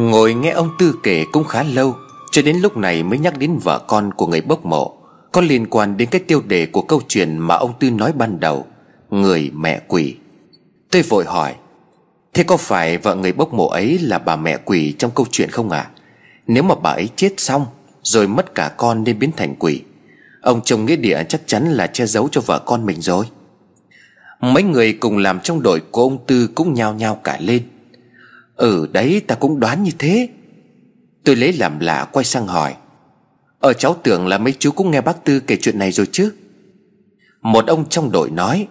Ngồi nghe ông Tư kể cũng khá lâu, Cho đến lúc này mới nhắc đến vợ con của người bốc mộ. Có liên quan đến cái tiêu đề của câu chuyện mà ông Tư nói ban đầu, Người, mẹ, quỷ. Tôi vội hỏi, Thế có phải vợ người bốc mộ ấy là bà mẹ quỷ trong câu chuyện không ạ? À? Nếu mà bà ấy chết xong, Rồi mất cả con nên biến thành quỷ, Ông chồng nghĩa địa chắc chắn là che giấu cho vợ con mình rồi. Mấy người cùng làm trong đội của ông Tư cũng nhao nhao cả lên. Ừ đấy, ta cũng đoán như thế. Tôi lấy làm lạ quay sang hỏi. Ở cháu tưởng là mấy chú cũng nghe bác Tư kể chuyện này rồi chứ? Một ông trong đội nói.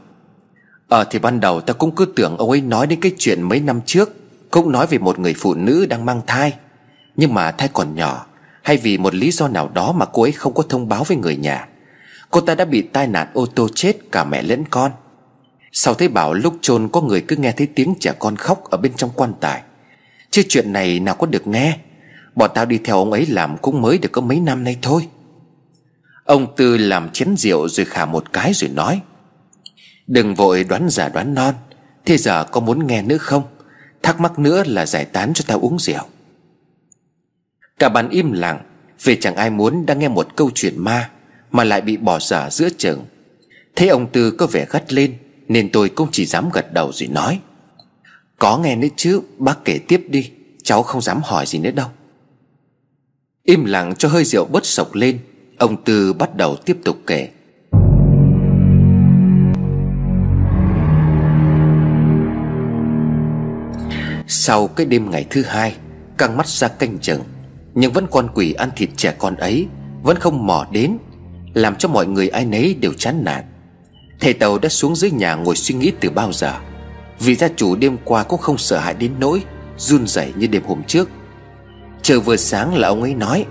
Ờ thì ban đầu ta cũng cứ tưởng ông ấy nói đến cái chuyện mấy năm trước, Cũng nói về một người phụ nữ đang mang thai. Nhưng mà thai còn nhỏ, Hay vì một lý do nào đó mà cô ấy không có thông báo với người nhà, Cô ta đã bị tai nạn ô tô chết cả mẹ lẫn con. Sau thấy bảo lúc chôn có người cứ nghe thấy tiếng trẻ con khóc ở bên trong quan tài Chứ chuyện này nào có được nghe. Bọn tao đi theo ông ấy làm cũng mới được có mấy năm nay thôi. Ông Tư làm chén rượu rồi khả một cái rồi nói, Đừng vội đoán giả đoán non, Thế giờ có muốn nghe nữa không? Thắc mắc nữa là giải tán cho tao uống rượu. Cả bàn im lặng, Vì chẳng ai muốn đang nghe một câu chuyện ma, Mà lại bị bỏ dở giữa chừng. Thấy ông Tư có vẻ gắt lên, Nên tôi cũng chỉ dám gật đầu rồi nói có nghe nữa chứ? Bác kể tiếp đi. Cháu không dám hỏi gì nữa đâu. Im lặng cho hơi rượu bớt sộc lên, Ông Tư bắt đầu tiếp tục kể. Sau cái đêm ngày thứ hai, Căng mắt ra canh chừng, Nhưng vẫn con quỷ ăn thịt trẻ con ấy Vẫn không mò đến, Làm cho mọi người ai nấy đều chán nản. Thầy Tàu đã xuống dưới nhà ngồi suy nghĩ từ bao giờ. Vì gia chủ đêm qua cũng không sợ hãi đến nỗi, Run rẩy như đêm hôm trước. Trời vừa sáng là ông ấy nói,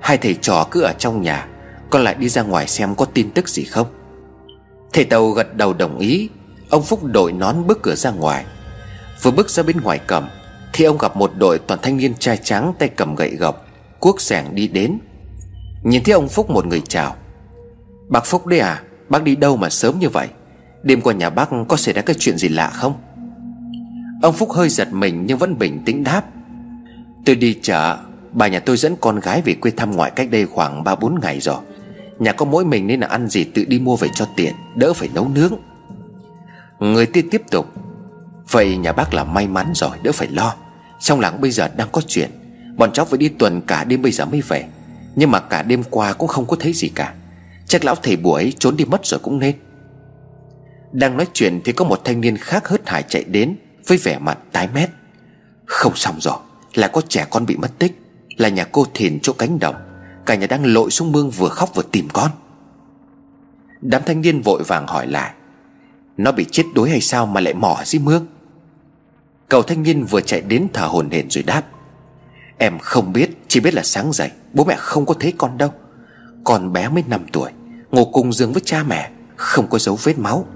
Hai thầy trò cứ ở trong nhà, Con lại đi ra ngoài xem có tin tức gì không? Thầy Tàu gật đầu đồng ý, Ông Phúc đội nón bước cửa ra ngoài. Vừa bước ra bên ngoài cầm, Thì ông gặp một đội toàn thanh niên trai trắng Tay cầm gậy gộc, Cuốc sẻng đi đến. Nhìn thấy ông Phúc một người chào, Bác Phúc đấy à Bác đi đâu mà sớm như vậy? Đêm qua nhà bác có xảy ra cái chuyện gì lạ không? Ông Phúc hơi giật mình Nhưng vẫn bình tĩnh đáp. Tôi đi chợ, Bà nhà tôi dẫn con gái về quê thăm ngoại cách đây khoảng 3-4 ngày rồi. Nhà có mỗi mình nên là ăn gì tự đi mua về cho tiện, Đỡ phải nấu nướng. Người tiên tiếp tục. Vậy nhà bác là may mắn rồi, đỡ phải lo. Trong làng bây giờ đang có chuyện. Bọn cháu phải đi tuần cả đêm bây giờ mới về. Nhưng mà cả đêm qua cũng không có thấy gì cả. Chắc lão thầy bùa ấy trốn đi mất rồi cũng nên. Đang nói chuyện thì có một thanh niên khác hớt hải chạy đến, Với vẻ mặt tái mét. Không xong rồi Là có trẻ con bị mất tích, Là nhà cô Thìn chỗ cánh đồng. Cả nhà đang lội xuống mương vừa khóc vừa tìm con. Đám thanh niên vội vàng hỏi lại, Nó bị chết đuối hay sao mà lại mò dưới mương? Cậu thanh niên vừa chạy đến thở hồn hển rồi đáp, Em không biết, Chỉ biết là sáng dậy, Bố mẹ không có thấy con đâu. Con bé mới 5 tuổi, Ngủ cùng giường với cha mẹ, Không có dấu vết máu.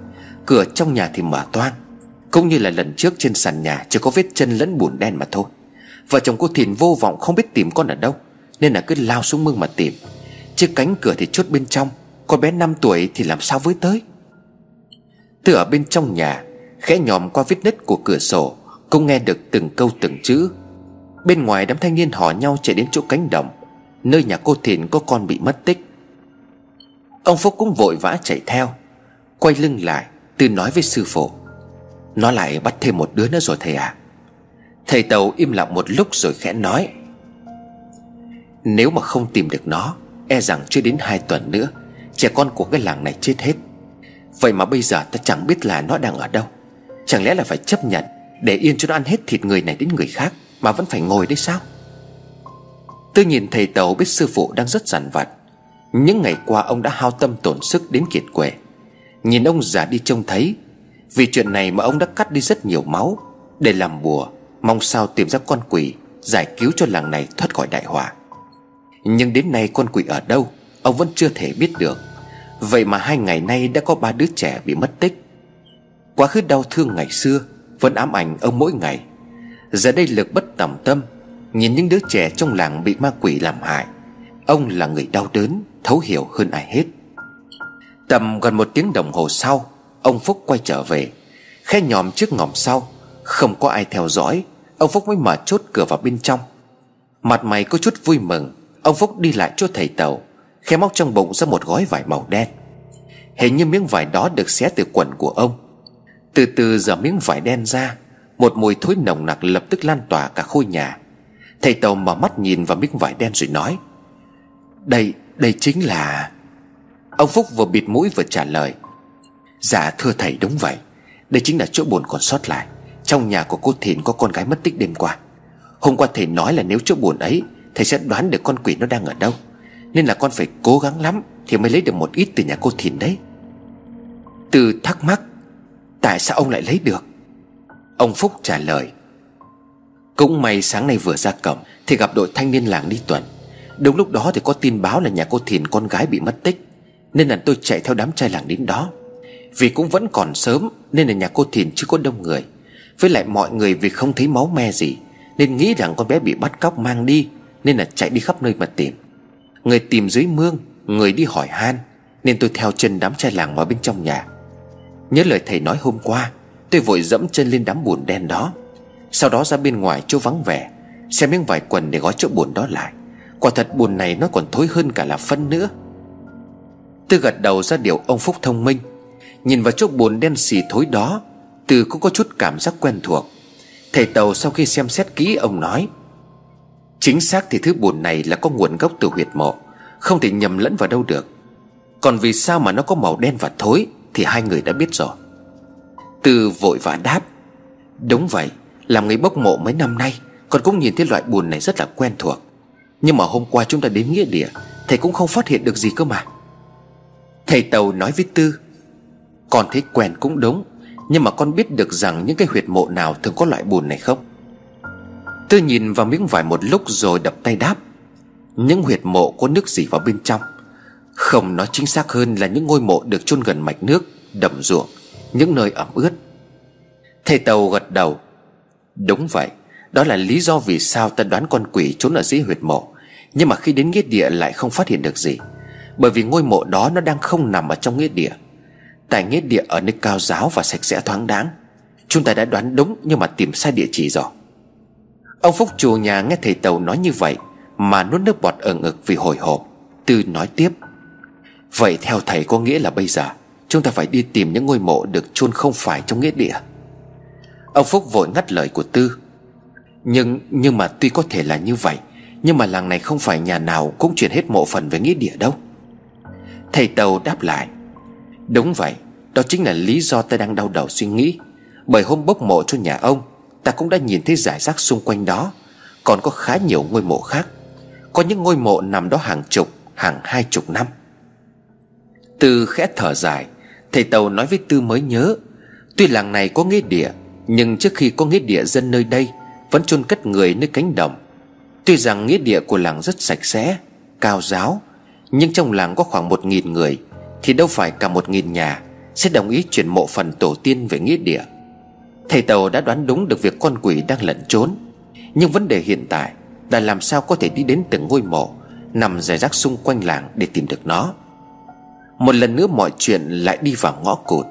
Cửa trong nhà thì mở toang. Cũng như là lần trước trên sàn nhà Chỉ có vết chân lẫn bùn đen mà thôi. Vợ chồng cô Thìn vô vọng không biết tìm con ở đâu, Nên là cứ lao xuống mương mà tìm. Chiếc cánh cửa thì chốt bên trong Con bé 5 tuổi thì làm sao với tới? Từ ở bên trong nhà, Khẽ nhòm qua vết nứt của cửa sổ, Cô nghe được từng câu từng chữ. Bên ngoài đám thanh niên hò nhau chạy đến chỗ cánh đồng, Nơi nhà cô Thìn có con bị mất tích. Ông Phúc cũng vội vã chạy theo, Quay lưng lại Tư nói với sư phụ, Nó lại bắt thêm một đứa nữa rồi thầy à Thầy Tàu im lặng một lúc rồi khẽ nói, Nếu mà không tìm được nó E rằng chưa đến hai tuần nữa, Trẻ con của cái làng này chết hết. Vậy mà bây giờ ta chẳng biết là nó đang ở đâu. Chẳng lẽ là phải chấp nhận để yên cho nó ăn hết thịt người này đến người khác Mà vẫn phải ngồi đấy sao? Tôi nhìn thầy Tàu biết sư phụ đang rất dằn vặt. Những ngày qua, ông đã hao tâm tổn sức đến kiệt quệ. Nhìn ông già đi trông thấy, Vì chuyện này mà ông đã cắt đi rất nhiều máu, Để làm bùa, Mong sao tìm ra con quỷ, Giải cứu cho làng này thoát khỏi đại họa. Nhưng đến nay con quỷ ở đâu, Ông vẫn chưa thể biết được. Vậy mà hai ngày nay đã có ba đứa trẻ bị mất tích. Quá khứ đau thương ngày xưa, vẫn ám ảnh ông mỗi ngày. Giờ đây lực bất tòng tâm, Nhìn những đứa trẻ trong làng bị ma quỷ làm hại, Ông là người đau đớn, Thấu hiểu hơn ai hết. Tầm gần một tiếng đồng hồ sau Ông Phúc quay trở về. Khe nhòm trước ngòm sau Không có ai theo dõi Ông Phúc mới mở chốt cửa vào bên trong. Mặt mày có chút vui mừng Ông Phúc đi lại chỗ thầy tàu Khẽ móc trong bụng ra một gói vải màu đen. Hình như miếng vải đó được xé từ quần của ông. Từ từ dở miếng vải đen ra Một mùi thối nồng nặc lập tức lan tỏa cả khôi nhà. Thầy tàu mở mắt nhìn vào miếng vải đen rồi nói Đây, đây chính là Ông Phúc vừa bịt mũi vừa trả lời. Dạ thưa thầy, đúng vậy. Đây chính là chỗ buồn còn sót lại. Trong nhà của cô Thìn có con gái mất tích đêm qua. Hôm qua thầy nói là nếu chỗ buồn ấy, Thầy sẽ đoán được con quỷ nó đang ở đâu. Nên là con phải cố gắng lắm Thì mới lấy được một ít từ nhà cô Thìn đấy. Từ thắc mắc, Tại sao ông lại lấy được? Ông Phúc trả lời, Cũng may sáng nay vừa ra cổng Thì gặp đội thanh niên làng đi tuần. Đúng lúc đó thì có tin báo là nhà cô Thìn con gái bị mất tích. Nên là tôi chạy theo đám trai làng đến đó. Vì cũng vẫn còn sớm, Nên là nhà cô Thìn chưa có đông người. Với lại mọi người vì không thấy máu me gì, Nên nghĩ rằng con bé bị bắt cóc mang đi, Nên là chạy đi khắp nơi mà tìm. Người tìm dưới mương, Người đi hỏi han, Nên tôi theo chân đám trai làng vào bên trong nhà. Nhớ lời thầy nói hôm qua, Tôi vội dẫm chân lên đám bùn đen đó. Sau đó ra bên ngoài chỗ vắng vẻ, Xem miếng vải quần để gói chỗ bùn đó lại. Quả thật bùn này nó còn thối hơn cả là phân nữa. Tư gật đầu ra điều ông Phúc thông minh. Nhìn vào chỗ bồn đen xì thối đó tư cũng có chút cảm giác quen thuộc. Thầy Tàu sau khi xem xét kỹ, ông nói, Chính xác thì thứ bùn này là có nguồn gốc từ huyệt mộ, Không thể nhầm lẫn vào đâu được. Còn vì sao mà nó có màu đen và thối Thì hai người đã biết rồi. Tư vội vã đáp, Đúng vậy, Làm người bốc mộ mấy năm nay, Con cũng nhìn thấy loại bùn này rất là quen thuộc. Nhưng mà hôm qua chúng ta đến nghĩa địa, Thầy cũng không phát hiện được gì cơ mà. Thầy Tàu nói với Tư, Con thấy quen cũng đúng, Nhưng mà con biết được rằng những cái huyệt mộ nào thường có loại bùn này không? Tư nhìn vào miếng vải một lúc rồi đập tay đáp, Những huyệt mộ có nước gì vào bên trong? Không nói chính xác hơn là những ngôi mộ được chôn gần mạch nước, Đầm ruộng, Những nơi ẩm ướt. Thầy Tàu gật đầu, Đúng vậy, Đó là lý do vì sao ta đoán con quỷ trốn ở dưới huyệt mộ, Nhưng mà khi đến nghĩa địa lại không phát hiện được gì. Bởi vì ngôi mộ đó nó đang không nằm ở trong nghĩa địa. Tại nghĩa địa ở nơi cao giáo và sạch sẽ thoáng đáng, Chúng ta đã đoán đúng nhưng mà tìm sai địa chỉ rồi. Ông Phúc chủ nhà nghe thầy Tàu nói như vậy Mà nuốt nước bọt ở ngực vì hồi hộp, Tư nói tiếp, Vậy theo thầy có nghĩa là bây giờ, Chúng ta phải đi tìm những ngôi mộ được chôn không phải trong nghĩa địa. Ông Phúc vội ngắt lời của Tư, Nhưng nhưng mà tuy có thể là như vậy, Nhưng mà làng này không phải nhà nào cũng chuyển hết mộ phần về nghĩa địa đâu. Thầy Tàu đáp lại, Đúng vậy, Đó chính là lý do ta đang đau đầu suy nghĩ. Bởi hôm bốc mộ cho nhà ông, Ta cũng đã nhìn thấy giải rác xung quanh đó. Còn có khá nhiều ngôi mộ khác. Có những ngôi mộ nằm đó hàng chục, Hàng hai chục năm. Tư khẽ thở dài, Thầy Tàu nói với Tư mới nhớ, Tuy làng này có nghĩa địa, Nhưng trước khi có nghĩa địa dân nơi đây, Vẫn chôn cất người nơi cánh đồng. Tuy rằng nghĩa địa của làng rất sạch sẽ, Cao giáo nhưng trong làng có khoảng một nghìn người, Thì đâu phải cả một nghìn nhà Sẽ đồng ý chuyển mộ phần tổ tiên về nghĩa địa. Thầy Tàu đã đoán đúng được việc con quỷ đang lẩn trốn, Nhưng vấn đề hiện tại Là làm sao có thể đi đến từng ngôi mộ Nằm rải rác xung quanh làng để tìm được nó. Một lần nữa mọi chuyện lại đi vào ngõ cụt.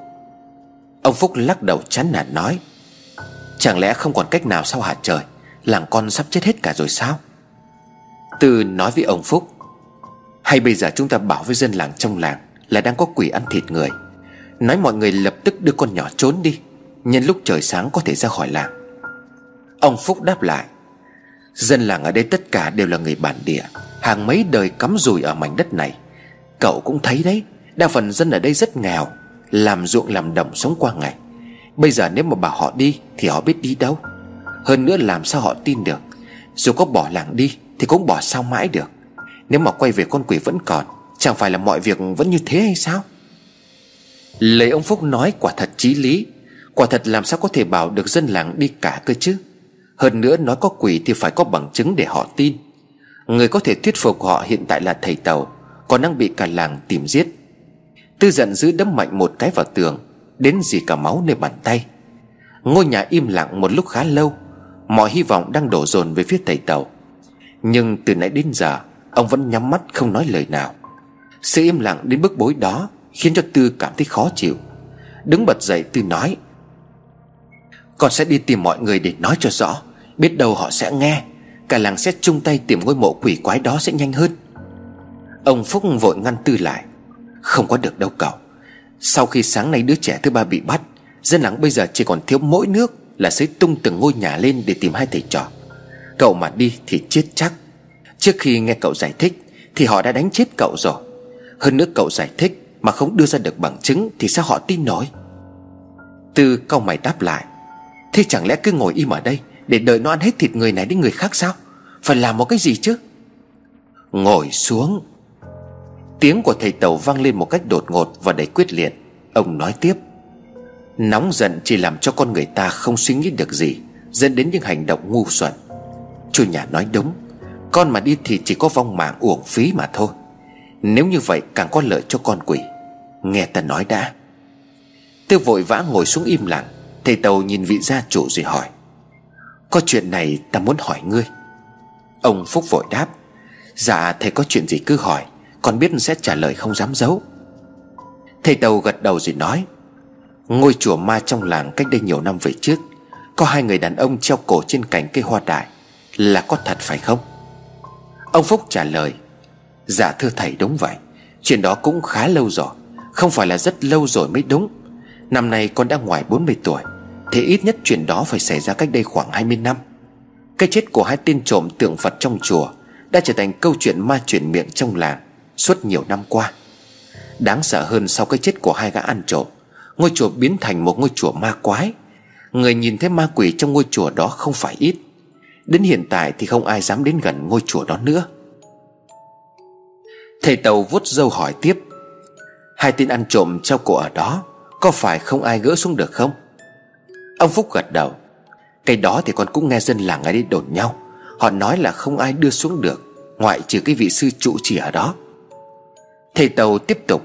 Ông Phúc lắc đầu chán nản nói, Chẳng lẽ không còn cách nào sao hả trời? Làng con sắp chết hết cả rồi sao? Từ nói với ông Phúc hay bây giờ chúng ta bảo với dân làng trong làng Là đang có quỷ ăn thịt người. Nói mọi người lập tức đưa con nhỏ trốn đi, Nhân lúc trời sáng có thể ra khỏi làng. Ông Phúc đáp lại, Dân làng ở đây tất cả đều là người bản địa, Hàng mấy đời cắm rùi ở mảnh đất này. Cậu cũng thấy đấy, Đa phần dân ở đây rất nghèo, Làm ruộng làm đồng sống qua ngày. Bây giờ nếu mà bảo họ đi Thì họ biết đi đâu. Hơn nữa làm sao họ tin được. Dù có bỏ làng đi Thì cũng bỏ sao mãi được. Nếu mà quay về con quỷ vẫn còn, Chẳng phải là mọi việc vẫn như thế hay sao? Lời ông Phúc nói quả thật chí lý. Quả thật làm sao có thể bảo được dân làng đi cả cơ chứ? Hơn nữa nói có quỷ thì phải có bằng chứng để họ tin. Người có thể thuyết phục họ hiện tại là thầy Tàu, Còn đang bị cả làng tìm giết. Tư giận dữ đấm mạnh một cái vào tường, Đến gì cả máu nơi bàn tay. Ngôi nhà im lặng một lúc khá lâu, Mọi hy vọng đang đổ dồn về phía thầy Tàu. Nhưng từ nãy đến giờ Ông vẫn nhắm mắt không nói lời nào. Sự im lặng đến bức bối đó Khiến cho Tư cảm thấy khó chịu. Đứng bật dậy, Tư nói, con sẽ đi tìm mọi người để nói cho rõ. Biết đâu họ sẽ nghe. Cả làng sẽ chung tay tìm ngôi mộ quỷ quái đó sẽ nhanh hơn. Ông Phúc vội ngăn Tư lại, Không có được đâu cậu. Sau khi sáng nay đứa trẻ thứ ba bị bắt, Dân làng bây giờ chỉ còn thiếu mỗi nước Là sẽ tung từng ngôi nhà lên để tìm hai thầy trò. Cậu mà đi thì chết chắc. Trước khi nghe cậu giải thích, Thì họ đã đánh chết cậu rồi. Hơn nữa cậu giải thích Mà không đưa ra được bằng chứng Thì sao họ tin nổi? Tư câu mày đáp lại, Thế chẳng lẽ cứ ngồi im ở đây Để đợi nó ăn hết thịt người này đến người khác sao? Phải làm một cái gì chứ? Ngồi xuống. Tiếng của thầy Tàu vang lên một cách đột ngột và đầy quyết liệt. Ông nói tiếp, Nóng giận chỉ làm cho con người ta không suy nghĩ được gì, Dẫn đến những hành động ngu xuẩn. Chủ nhà nói đúng. Con mà đi thì chỉ có vong mạng uổng phí mà thôi. Nếu như vậy, càng có lợi cho con quỷ. Nghe ta nói đã. Tư vội vã ngồi xuống im lặng, Thầy Tàu nhìn vị gia chủ rồi hỏi. Có chuyện này ta muốn hỏi ngươi. Ông Phúc vội đáp. Dạ thầy có chuyện gì cứ hỏi, Con biết sẽ trả lời không dám giấu. Thầy Tàu gật đầu rồi nói. Ngôi chùa ma trong làng cách đây nhiều năm về trước, Có hai người đàn ông treo cổ trên cành cây hoa đại, Là có thật phải không? Ông Phúc trả lời Dạ thưa thầy, đúng vậy. Chuyện đó cũng khá lâu rồi. Không phải là rất lâu rồi mới đúng. Năm nay con đã ngoài 40 tuổi. Thì ít nhất chuyện đó phải xảy ra cách đây khoảng 20 năm. Cái chết của hai tên trộm tượng Phật trong chùa Đã trở thành câu chuyện ma chuyển miệng trong làng Suốt nhiều năm qua. Đáng sợ hơn sau cái chết của hai gã ăn trộm, Ngôi chùa biến thành một ngôi chùa ma quái. Người nhìn thấy ma quỷ trong ngôi chùa đó không phải ít. Đến hiện tại thì không ai dám đến gần ngôi chùa đó nữa. Thầy Tàu vuốt dâu hỏi tiếp, Hai tên ăn trộm treo cổ ở đó Có phải không ai gỡ xuống được không? Ông Phúc gật đầu, Cái đó thì con cũng nghe dân làng ấy đi đồn nhau. Họ nói là không ai đưa xuống được, Ngoại trừ cái vị sư trụ chỉ ở đó. Thầy Tàu tiếp tục,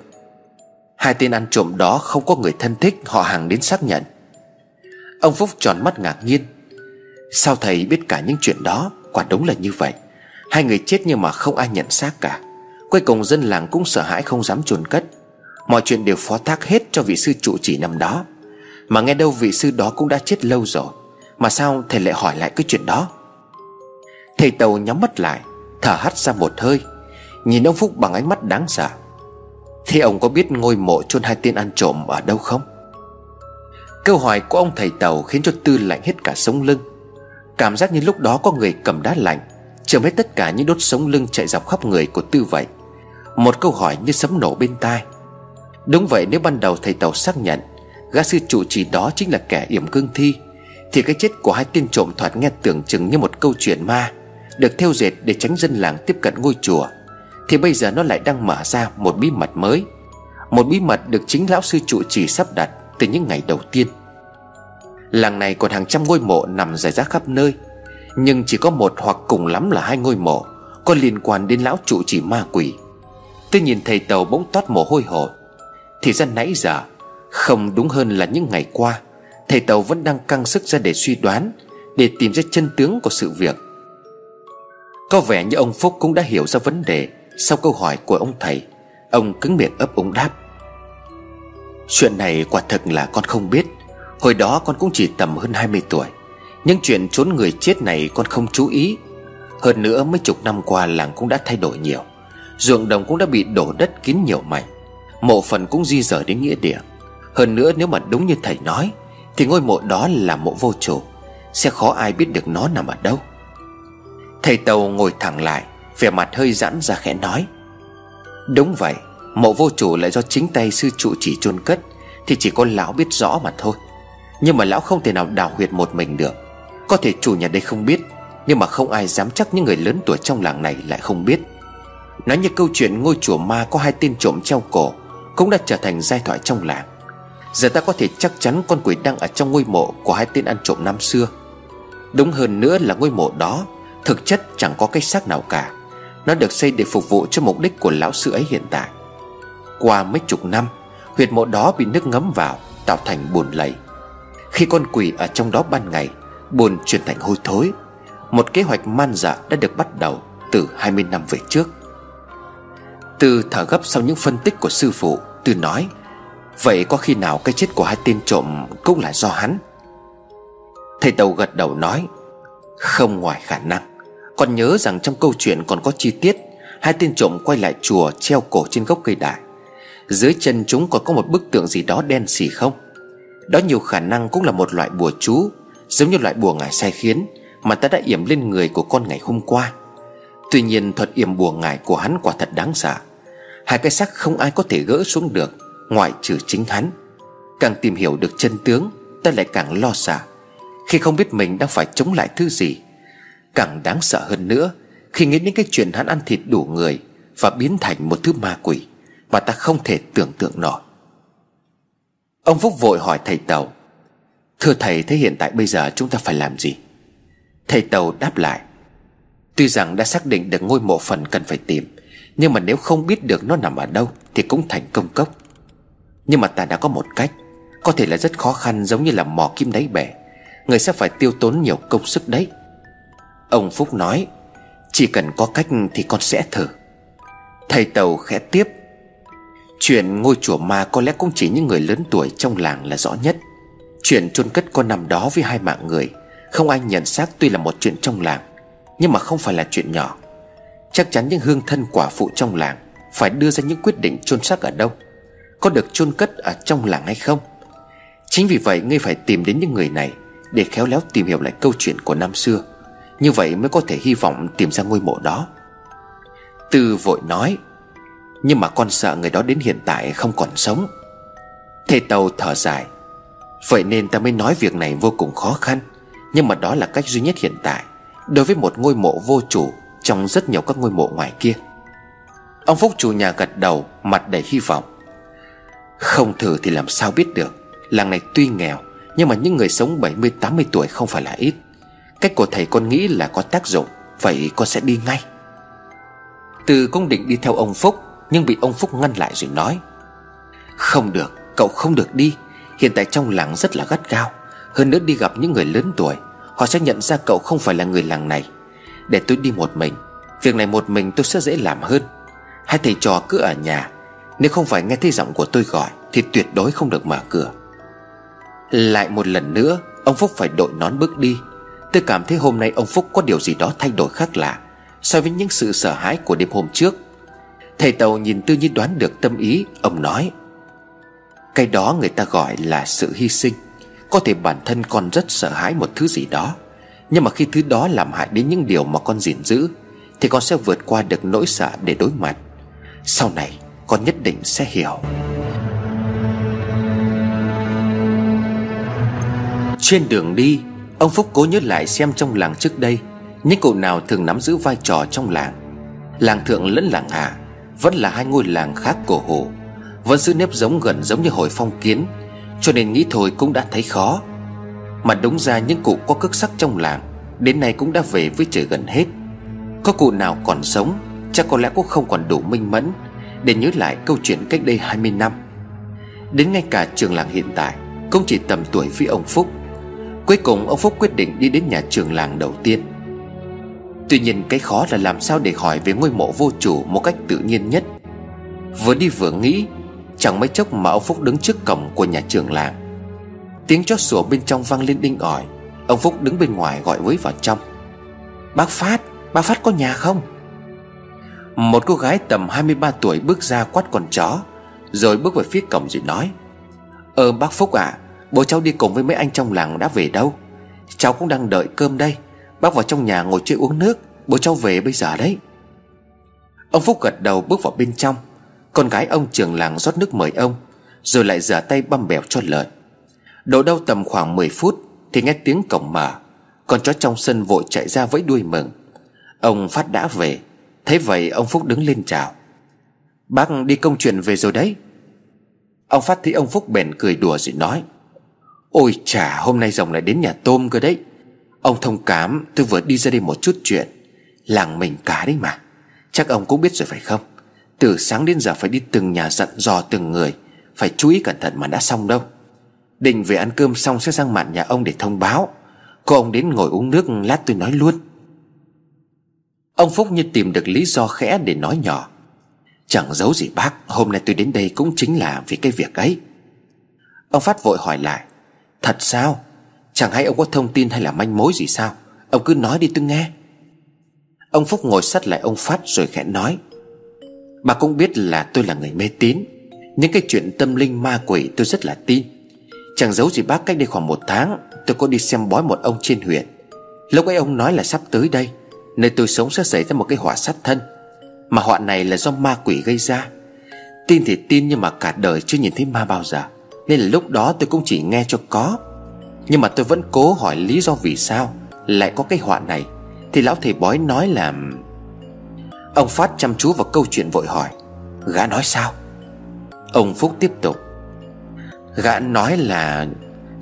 Hai tên ăn trộm đó không có người thân thích, Họ hàng đến xác nhận. Ông Phúc tròn mắt ngạc nhiên Sao thầy biết cả những chuyện đó? Quả đúng là như vậy. Hai người chết nhưng mà không ai nhận xác cả. Cuối cùng dân làng cũng sợ hãi không dám chôn cất. Mọi chuyện đều phó thác hết cho vị sư trụ chỉ năm đó. Mà nghe đâu vị sư đó cũng đã chết lâu rồi. Mà sao thầy lại hỏi lại cái chuyện đó? Thầy Tàu nhắm mắt lại, Thở hắt ra một hơi. Nhìn ông Phúc bằng ánh mắt đáng sợ. Thế ông có biết ngôi mộ chôn hai tên ăn trộm ở đâu không? Câu hỏi của ông thầy Tàu khiến cho Tư lạnh hết cả sống lưng. Cảm giác như lúc đó có người cầm đá lạnh. Chầm hết tất cả những đốt sống lưng chạy dọc khắp người của Tư vậy. Một câu hỏi như sấm nổ bên tai. Đúng vậy, nếu ban đầu thầy Tàu xác nhận, Gã sư trụ trì đó chính là kẻ yểm cương thi, Thì cái chết của hai tên trộm thoạt nghe tưởng chừng như một câu chuyện ma, Được theo dệt để tránh dân làng tiếp cận ngôi chùa. Thì bây giờ nó lại đang mở ra một bí mật mới. Một bí mật được chính lão sư trụ trì sắp đặt Từ những ngày đầu tiên. Làng này còn hàng trăm ngôi mộ nằm rải rác khắp nơi, Nhưng chỉ có một hoặc cùng lắm là hai ngôi mộ Có liên quan đến lão trụ trì ma quỷ. Tôi nhìn thầy tàu bỗng toát mồ hôi hột. Thì ra nãy giờ, Không đúng hơn là những ngày qua, Thầy tàu vẫn đang căng sức ra để suy đoán, Để tìm ra chân tướng của sự việc. Có vẻ như ông Phúc cũng đã hiểu ra vấn đề Sau câu hỏi của ông thầy. Ông cứng miệng ấp úng đáp. Chuyện này quả thật là con không biết. Hồi đó con cũng chỉ tầm hơn 20 tuổi. Nhưng chuyện trốn người chết này con không chú ý. Hơn nữa mấy chục năm qua làng cũng đã thay đổi nhiều. Ruộng đồng cũng đã bị đổ đất kín nhiều mảnh. Mộ phần cũng di rời đến nghĩa địa. Hơn nữa nếu mà đúng như thầy nói, Thì ngôi mộ đó là mộ vô chủ. Sẽ khó ai biết được nó nằm ở đâu. Thầy Tàu ngồi thẳng lại, Vẻ mặt hơi giãn ra khẽ nói. Đúng vậy, Mộ vô chủ lại do chính tay sư trụ chỉ chôn cất, Thì chỉ có lão biết rõ mà thôi. Nhưng mà lão không thể nào đào huyệt một mình được. Có thể chủ nhà đây không biết, Nhưng mà không ai dám chắc những người lớn tuổi trong làng này lại không biết. Nói như câu chuyện ngôi chùa ma có hai tên trộm treo cổ, Cũng đã trở thành giai thoại trong làng. Giờ ta có thể chắc chắn con quỷ đang ở trong ngôi mộ của hai tên ăn trộm năm xưa. Đúng hơn nữa là ngôi mộ đó, Thực chất chẳng có cái xác nào cả. Nó được xây để phục vụ cho mục đích của lão sư ấy hiện tại. Qua mấy chục năm, Huyệt mộ đó bị nước ngấm vào, Tạo thành bùn lầy. Khi con quỷ ở trong đó ban ngày, buồn chuyển thành hôi thối. Một kế hoạch man dạ đã được bắt đầu Từ 20 năm về trước. Từ thở gấp sau những phân tích của sư phụ Từ nói, Vậy có khi nào cái chết của hai tên trộm Cũng là do hắn? Thầy Tàu gật đầu nói, Không ngoài khả năng. Con nhớ rằng trong câu chuyện còn có chi tiết, Hai tên trộm quay lại chùa treo cổ trên gốc cây đại. Dưới chân chúng còn có một bức tượng gì đó đen xì không? Đó nhiều khả năng cũng là một loại bùa chú, Giống như loại bùa ngải sai khiến Mà ta đã yểm lên người của con ngày hôm qua. Tuy nhiên, thuật yểm bùa ngải của hắn quả thật đáng sợ. Hai cái xác không ai có thể gỡ xuống được, Ngoại trừ chính hắn. Càng tìm hiểu được chân tướng, Ta lại càng lo sợ. Khi không biết mình đang phải chống lại thứ gì, Càng đáng sợ hơn nữa, Khi nghĩ đến cái chuyện hắn ăn thịt đủ người Và biến thành một thứ ma quỷ Mà ta không thể tưởng tượng nổi. Ông Phúc vội hỏi thầy Tàu, Thưa thầy, thế hiện tại bây giờ chúng ta phải làm gì? Thầy Tàu đáp lại, Tuy rằng đã xác định được ngôi mộ phần cần phải tìm, Nhưng mà nếu không biết được nó nằm ở đâu Thì cũng thành công cốc. Nhưng mà ta đã có một cách, Có thể là rất khó khăn giống như là mò kim đáy bể. Người sẽ phải tiêu tốn nhiều công sức đấy. Ông Phúc nói, Chỉ cần có cách thì con sẽ thử. Thầy Tàu khẽ tiếp Chuyện ngôi chùa ma có lẽ cũng chỉ những người lớn tuổi trong làng là rõ nhất. Chuyện chôn cất con nằm đó với hai mạng người, Không ai nhận xác tuy là một chuyện trong làng, Nhưng mà không phải là chuyện nhỏ. Chắc chắn những hương thân quả phụ trong làng Phải đưa ra những quyết định chôn xác ở đâu, Có được chôn cất ở trong làng hay không. Chính vì vậy, ngươi phải tìm đến những người này Để khéo léo tìm hiểu lại câu chuyện của năm xưa. Như vậy mới có thể hy vọng tìm ra ngôi mộ đó. Tư vội nói nhưng mà con sợ người đó đến hiện tại không còn sống. Thầy Tàu thở dài. Vậy nên ta mới nói việc này vô cùng khó khăn. Nhưng mà đó là cách duy nhất hiện tại, Đối với một ngôi mộ vô chủ Trong rất nhiều các ngôi mộ ngoài kia. Ông Phúc chủ nhà gật đầu, Mặt đầy hy vọng. Không thử thì làm sao biết được, Làng này tuy nghèo, Nhưng mà những người sống 70-80 tuổi không phải là ít. Cách của thầy con nghĩ là có tác dụng, Vậy con sẽ đi ngay. Từ cũng định đi theo ông Phúc nhưng bị ông Phúc ngăn lại rồi nói, Không được, Cậu không được đi. Hiện tại trong làng rất là gắt gao. Hơn nữa đi gặp những người lớn tuổi, Họ sẽ nhận ra cậu không phải là người làng này. Để tôi đi một mình, Việc này một mình tôi sẽ dễ làm hơn. Hai thầy trò cứ ở nhà, Nếu không phải nghe thấy giọng của tôi gọi Thì tuyệt đối không được mở cửa. Lại một lần nữa, Ông Phúc phải đội nón bước đi. Tôi cảm thấy hôm nay ông Phúc có điều gì đó thay đổi khác lạ So với những sự sợ hãi của đêm hôm trước. Thầy Tàu nhìn tư như đoán được tâm ý, Ông nói, cái đó người ta gọi là sự hy sinh. Có thể bản thân con rất sợ hãi một thứ gì đó, Nhưng mà khi thứ đó làm hại đến những điều mà con gìn giữ, Thì con sẽ vượt qua được nỗi sợ để đối mặt. Sau này, con nhất định sẽ hiểu. Trên đường đi, Ông Phúc cố nhớ lại xem trong làng trước đây, Những cụ nào thường nắm giữ vai trò trong làng. Làng thượng lẫn làng hạ vẫn là hai ngôi làng khác cổ hồ, vẫn giữ nếp giống gần giống như hồi phong kiến, Cho nên nghĩ thôi cũng đã thấy khó. Mà đúng ra những cụ có cước sắc trong làng, Đến nay cũng đã về với trời gần hết. Có cụ nào còn sống, Chắc có lẽ cũng không còn đủ minh mẫn Để nhớ lại câu chuyện cách đây 20 năm. Đến ngay cả trường làng hiện tại Cũng chỉ tầm tuổi với ông Phúc. Cuối cùng ông Phúc quyết định đi đến nhà trường làng đầu tiên. Tuy nhiên cái khó là làm sao để hỏi về ngôi mộ vô chủ một cách tự nhiên nhất. Vừa đi vừa nghĩ Chẳng mấy chốc mà ông Phúc đứng trước cổng của nhà trường làng. Tiếng chó sủa bên trong vang lên đinh ỏi. Ông Phúc đứng bên ngoài gọi với vào trong. Bác Phát Bác Phát có nhà không? Một cô gái tầm 23 tuổi bước ra quát con chó Rồi bước về phía cổng rồi nói Ờ bác Phúc ạ à, Bố cháu đi cùng với mấy anh trong làng đã về đâu. Cháu cũng đang đợi cơm đây. Bác vào trong nhà ngồi chơi uống nước. Bố cháu về bây giờ đấy. Ông Phúc gật đầu bước vào bên trong. Con gái ông trường làng rót nước mời ông, Rồi lại rửa tay băm bèo cho lợn Độ đâu tầm khoảng 10 phút Thì nghe tiếng cổng mở. Con chó trong sân vội chạy ra với đuôi mừng. Ông Phát đã về. Thế vậy ông Phúc đứng lên chào. Bác đi công chuyện về rồi đấy. Ông Phát thấy ông Phúc bèn cười đùa rồi nói. Ôi chà, hôm nay rồng lại đến nhà tôm cơ đấy. Ông thông cảm, tôi vừa đi ra đây một chút chuyện. Làng mình cả đấy mà. Chắc ông cũng biết rồi phải không? Từ sáng đến giờ phải đi từng nhà dặn dò từng người. Phải chú ý cẩn thận mà đã xong đâu. Định về ăn cơm xong sẽ sang mạn nhà ông để thông báo. Cô ông đến ngồi uống nước lát tôi nói luôn. Ông Phúc như tìm được lý do khẽ để nói nhỏ. Chẳng giấu gì bác, Hôm nay tôi đến đây cũng chính là vì cái việc ấy. Ông Phát vội hỏi lại, Thật sao? Chẳng hay ông có thông tin hay là manh mối gì sao? Ông cứ nói đi tôi nghe. Ông Phúc ngồi sát lại ông Phát rồi khẽ nói. Bà cũng biết là tôi là người mê tín. Những cái chuyện tâm linh ma quỷ tôi rất là tin. Chẳng giấu gì bác cách đây khoảng một tháng, Tôi có đi xem bói một ông trên huyện. Lúc ấy ông nói là sắp tới đây, Nơi tôi sống sẽ xảy ra một cái họa sát thân. Mà họa này là do ma quỷ gây ra. Tin thì tin nhưng mà cả đời chưa nhìn thấy ma bao giờ. Nên là lúc đó tôi cũng chỉ nghe cho có. Nhưng mà tôi vẫn cố hỏi lý do vì sao Lại có cái họa này. Thì lão thầy bói nói là, Ông Phát chăm chú vào câu chuyện vội hỏi, Gã nói sao? Ông Phúc tiếp tục, Gã nói là,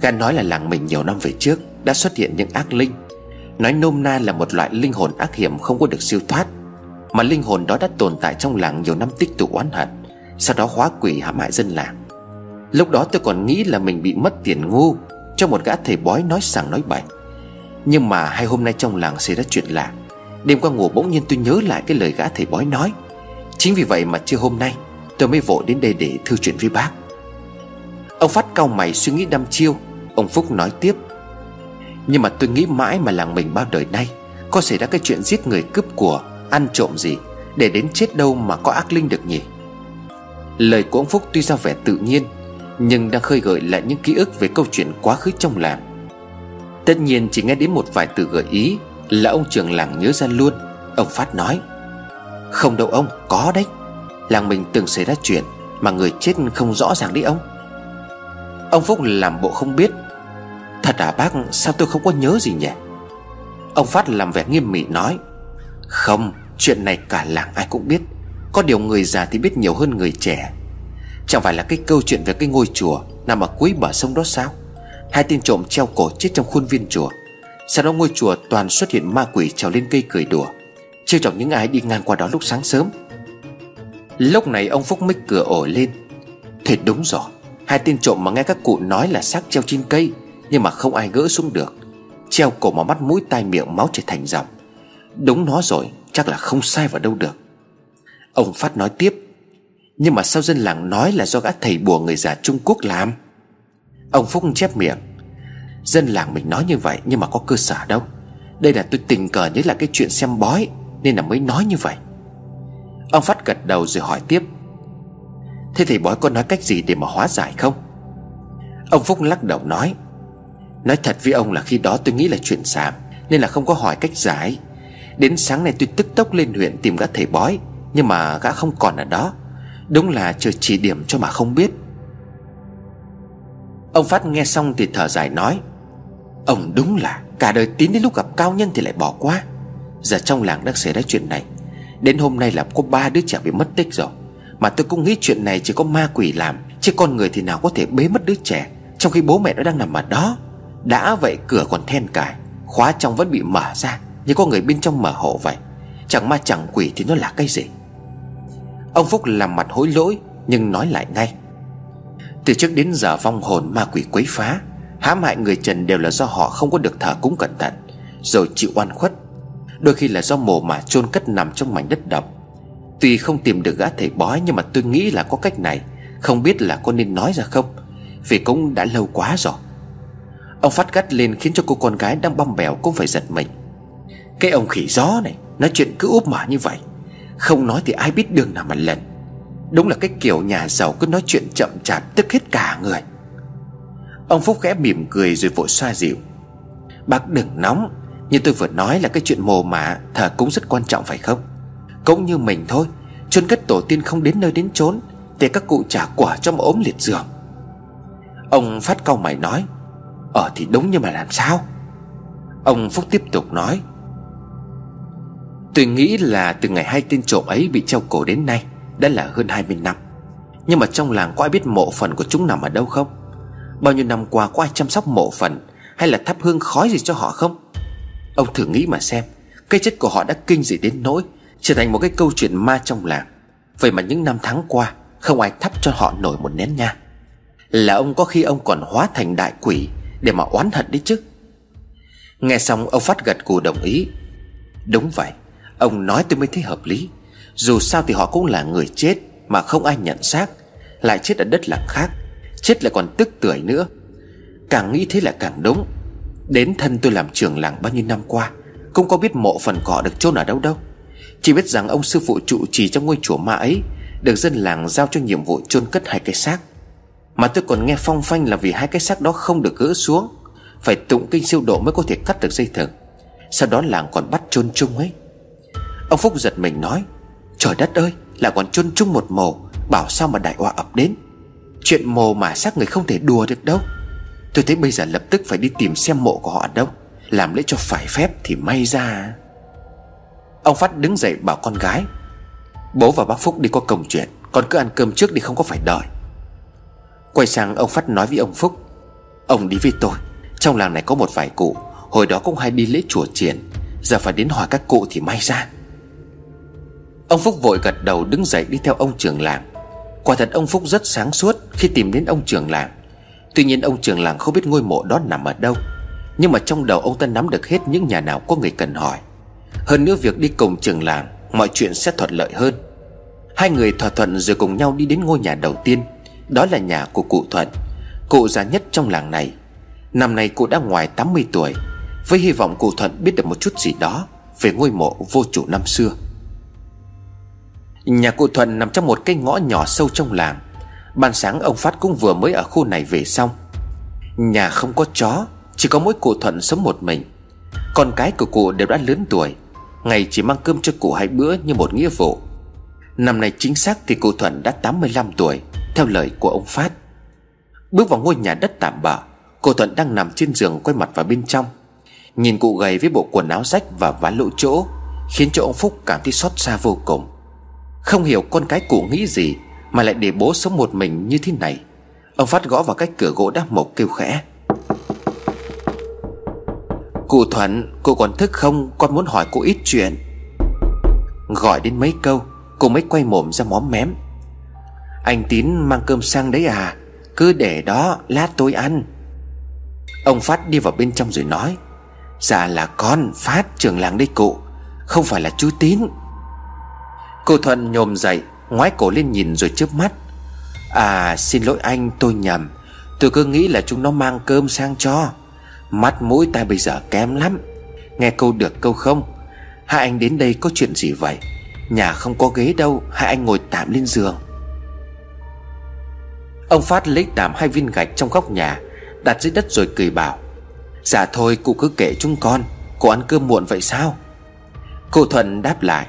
Gã nói là làng mình nhiều năm về trước Đã xuất hiện những ác linh. Nói nôm na là một loại linh hồn ác hiểm không có được siêu thoát, Mà linh hồn đó đã tồn tại trong làng nhiều năm tích tụ oán hận, Sau đó hóa quỷ hãm hại dân làng. Lúc đó tôi còn nghĩ là mình bị mất tiền ngu cho một gã thầy bói nói sằng nói bậy. Nhưng mà hai hôm nay trong làng xảy ra chuyện lạ. Đêm qua ngủ bỗng nhiên tôi nhớ lại cái lời gã thầy bói nói. Chính vì vậy mà chưa hôm nay, Tôi mới vội đến đây để thư chuyện với bác. Ông Phát cau mày suy nghĩ đăm chiêu. Ông Phúc nói tiếp. Nhưng mà tôi nghĩ mãi mà làng mình bao đời nay, Có xảy ra cái chuyện giết người cướp của, Ăn trộm gì, Để đến chết đâu mà có ác linh được nhỉ? Lời của ông Phúc tuy ra vẻ tự nhiên nhưng đang khơi gợi lại những ký ức về câu chuyện quá khứ trong làng. Tất nhiên chỉ nghe đến một vài từ gợi ý Là ông trưởng làng nhớ ra luôn. Ông Phát nói Không đâu ông, có đấy. Làng mình từng xảy ra chuyện Mà người chết không rõ ràng đấy ông. Ông Phúc làm bộ không biết Thật à bác sao tôi không có nhớ gì nhỉ? Ông Phát làm vẻ nghiêm mị nói Không Chuyện này cả làng ai cũng biết. Có điều người già thì biết nhiều hơn người trẻ. Chẳng phải là cái câu chuyện về cái ngôi chùa Nằm ở cuối bờ sông đó sao? Hai tên trộm treo cổ chết trong khuôn viên chùa. Sau đó ngôi chùa toàn xuất hiện ma quỷ trèo lên cây cười đùa. Trêu chọc những ai đi ngang qua đó lúc sáng sớm. Lúc này ông Phúc mích cửa ổ lên. Thế đúng rồi, Hai tên trộm mà nghe các cụ nói là xác treo trên cây, Nhưng mà không ai gỡ xuống được. Treo cổ mà mắt mũi tai miệng máu chảy thành dòng. Đúng nó rồi, Chắc là không sai vào đâu được. Ông Phát nói tiếp. Nhưng mà sao dân làng nói là do gã thầy bùa người già Trung Quốc làm? Ông Phúc chép miệng. Dân làng mình nói như vậy Nhưng mà có cơ sở đâu. Đây là tôi tình cờ nhớ là cái chuyện xem bói Nên là mới nói như vậy. Ông Phát gật đầu rồi hỏi tiếp. Thế thầy bói có nói cách gì để mà hóa giải không? Ông Phúc lắc đầu nói. Nói thật với ông là khi đó tôi nghĩ là chuyện xàm Nên là không có hỏi cách giải. Đến sáng nay tôi tức tốc lên huyện tìm gã thầy bói Nhưng mà gã không còn ở đó. Đúng là chờ chỉ điểm cho mà không biết. Ông Phát nghe xong thì thở dài nói, Ông đúng là, Cả đời tín đến lúc gặp cao nhân thì lại bỏ qua. Giờ trong làng đang xảy ra chuyện này, Đến hôm nay là có ba đứa trẻ bị mất tích rồi. Mà tôi cũng nghĩ chuyện này chỉ có ma quỷ làm, Chứ con người thì nào có thể bế mất đứa trẻ, Trong khi bố mẹ nó đang nằm ở đó. Đã vậy cửa còn then cài, Khóa trong vẫn bị mở ra, Như có người bên trong mở hộ vậy. Chẳng ma chẳng quỷ thì nó là cái gì? Ông Phúc làm mặt hối lỗi, Nhưng nói lại ngay. Từ trước đến giờ vong hồn ma quỷ quấy phá, Hãm hại người trần đều là do họ không có được thờ cúng cẩn thận, Rồi chịu oan khuất. Đôi khi là do mồ mà chôn cất nằm trong mảnh đất độc. Tuy không tìm được gã thầy bói, Nhưng mà tôi nghĩ là có cách này. Không biết là có nên nói ra không? Vì cũng đã lâu quá rồi. Ông phát gắt lên khiến cho cô con gái đang băm bèo cũng phải giật mình. Cái ông khỉ gió này, Nói chuyện cứ úp mở như vậy. Không nói thì ai biết đường nào mà lần Đúng là cái kiểu nhà giàu cứ nói chuyện chậm chạp Tức hết cả người. Ông Phúc khẽ mỉm cười rồi vội xoa dịu. Bác đừng nóng, Như tôi vừa nói là cái chuyện mồ mả Thờ cũng rất quan trọng phải không? Cũng như mình thôi, chôn cất tổ tiên không đến nơi đến chốn, Để các cụ trả quả cho một ốm liệt giường. Ông phát cau mày nói Ờ thì đúng nhưng mà làm sao? Ông Phúc tiếp tục nói Tôi nghĩ là từ ngày hai tên trộm ấy bị treo cổ đến nay, Đã là hơn 20 năm. Nhưng mà trong làng có ai biết mộ phần của chúng nằm ở đâu không? Bao nhiêu năm qua có ai chăm sóc mộ phần Hay là thắp hương khói gì cho họ không? Ông thử nghĩ mà xem, Cái chết của họ đã kinh dị đến nỗi Trở thành một cái câu chuyện ma trong làng. Vậy mà những năm tháng qua, Không ai thắp cho họ nổi một nén nha Là ông có khi ông còn hóa thành đại quỷ Để mà oán hận đấy chứ. Nghe xong, ông Phát gật cù đồng ý. Đúng vậy. Ông nói tôi mới thấy hợp lý. Dù sao thì họ cũng là người chết Mà không ai nhận xác. Lại chết ở đất làng khác, Chết lại còn tức tưởi nữa. Càng nghĩ thế là càng đúng. Đến thân tôi làm trưởng làng bao nhiêu năm qua, Cũng có biết mộ phần cỏ được chôn ở đâu đâu. Chỉ biết rằng ông sư phụ trụ trì trong ngôi chùa ma ấy, Được dân làng giao cho nhiệm vụ chôn cất hai cái xác. Mà tôi còn nghe phong phanh là vì hai cái xác đó không được gỡ xuống, Phải tụng kinh siêu độ mới có thể cắt được dây thừng. Sau đó làng còn bắt chôn chung ấy. Ông Phúc giật mình nói, Trời đất ơi là còn chôn chung một mồ, Bảo sao mà đại họa ập đến? Chuyện mồ mà xác người không thể đùa được đâu. Tôi thấy bây giờ lập tức phải đi tìm xem mộ của họ ở đâu, Làm lễ cho phải phép thì may ra. Ông Phát đứng dậy bảo con gái, Bố và bác Phúc đi có công chuyện, Con cứ ăn cơm trước đi, không có phải đợi. Quay sang ông Phát nói với ông Phúc, Ông đi với tôi, Trong làng này có một vài cụ, Hồi đó cũng hay đi lễ chùa triển Giờ phải đến hỏi các cụ thì may ra. Ông Phúc vội gật đầu đứng dậy đi theo ông trưởng làng. Quả thật ông Phúc rất sáng suốt Khi tìm đến ông trưởng làng. Tuy nhiên ông trưởng làng không biết ngôi mộ đó nằm ở đâu, Nhưng mà trong đầu ông ta nắm được hết những nhà nào có người cần hỏi. Hơn nữa việc đi cùng trưởng làng, Mọi chuyện sẽ thuận lợi hơn. Hai người thỏa thuận rồi cùng nhau đi đến ngôi nhà đầu tiên, Đó là nhà của cụ Thuận, Cụ già nhất trong làng này. Năm nay cụ đã ngoài 80 tuổi, Với hy vọng cụ Thuận biết được một chút gì đó Về ngôi mộ vô chủ năm xưa. Nhà cụ Thuận nằm trong một cái ngõ nhỏ sâu trong làng. Ban sáng ông Phát cũng vừa mới ở khu này về xong. Nhà không có chó, Chỉ có mỗi cụ Thuận sống một mình. Con cái của cụ đều đã lớn tuổi, Ngày chỉ mang cơm cho cụ hai bữa như một nghĩa vụ. Năm nay chính xác thì cụ Thuận đã 85 tuổi, Theo lời của ông Phát. Bước vào ngôi nhà đất tạm bợ, Cụ Thuận đang nằm trên giường quay mặt vào bên trong. Nhìn cụ gầy với bộ quần áo rách và vá lỗ chỗ, Khiến cho ông Phúc cảm thấy xót xa vô cùng. Không hiểu con cái cụ nghĩ gì, Mà lại để bố sống một mình như thế này. Ông Phát gõ vào cái cửa gỗ đá mộc kêu khẽ. Cụ Thuận, Cô còn thức không? Con muốn hỏi cô ít chuyện. Gọi đến mấy câu, Cô mới quay mồm ra móm mém. Anh Tín mang cơm sang đấy à? Cứ để đó, lát tôi ăn. Ông Phát đi vào bên trong rồi nói. Dạ là con, Phát, trưởng làng đây cụ. Không phải là chú Tín. Cô Thuận nhồm dậy, Ngoái cổ lên nhìn rồi chớp mắt. À xin lỗi anh, tôi nhầm. Tôi cứ nghĩ là chúng nó mang cơm sang cho. Mắt mũi ta bây giờ kém lắm. Nghe câu được câu không? Hai anh đến đây có chuyện gì vậy? Nhà không có ghế đâu, Hai anh ngồi tạm lên giường. Ông Phát lấy tạm hai viên gạch trong góc nhà, Đặt dưới đất rồi cười bảo Dạ thôi, cụ cứ kể chúng con. Cô ăn cơm muộn vậy sao? Cô Thuận đáp lại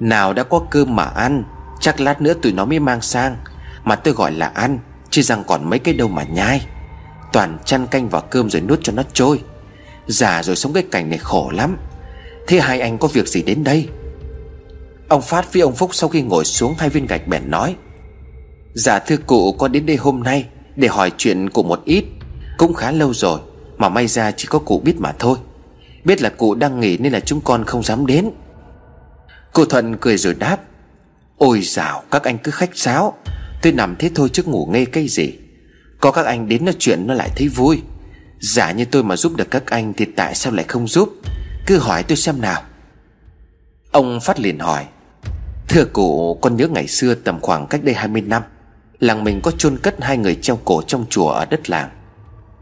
nào đã có cơm mà ăn, Chắc lát nữa tụi nó mới mang sang. Mà tôi gọi là ăn, Chứ rằng còn mấy cái đâu mà nhai. Toàn chăn canh vào cơm rồi nuốt cho nó trôi. Già rồi sống cái cảnh này khổ lắm. Thế hai anh có việc gì đến đây? Ông Phát với ông Phúc sau khi ngồi xuống hai viên gạch bèn nói. Dạ thưa cụ có đến đây hôm nay Để hỏi chuyện cụ một ít. Cũng khá lâu rồi, Mà may ra chỉ có cụ biết mà thôi. Biết là cụ đang nghỉ nên là chúng con không dám đến. Cô Thuận cười rồi đáp Ôi dào các anh cứ khách sáo. Tôi nằm thế thôi chứ ngủ nghe cái gì. Có các anh đến nói chuyện nó lại thấy vui. Giả như tôi mà giúp được các anh Thì tại sao lại không giúp? Cứ hỏi tôi xem nào. Ông Phát liền hỏi Thưa cụ con nhớ ngày xưa tầm khoảng cách đây 20 năm Làng mình có chôn cất hai người treo cổ trong chùa ở đất làng.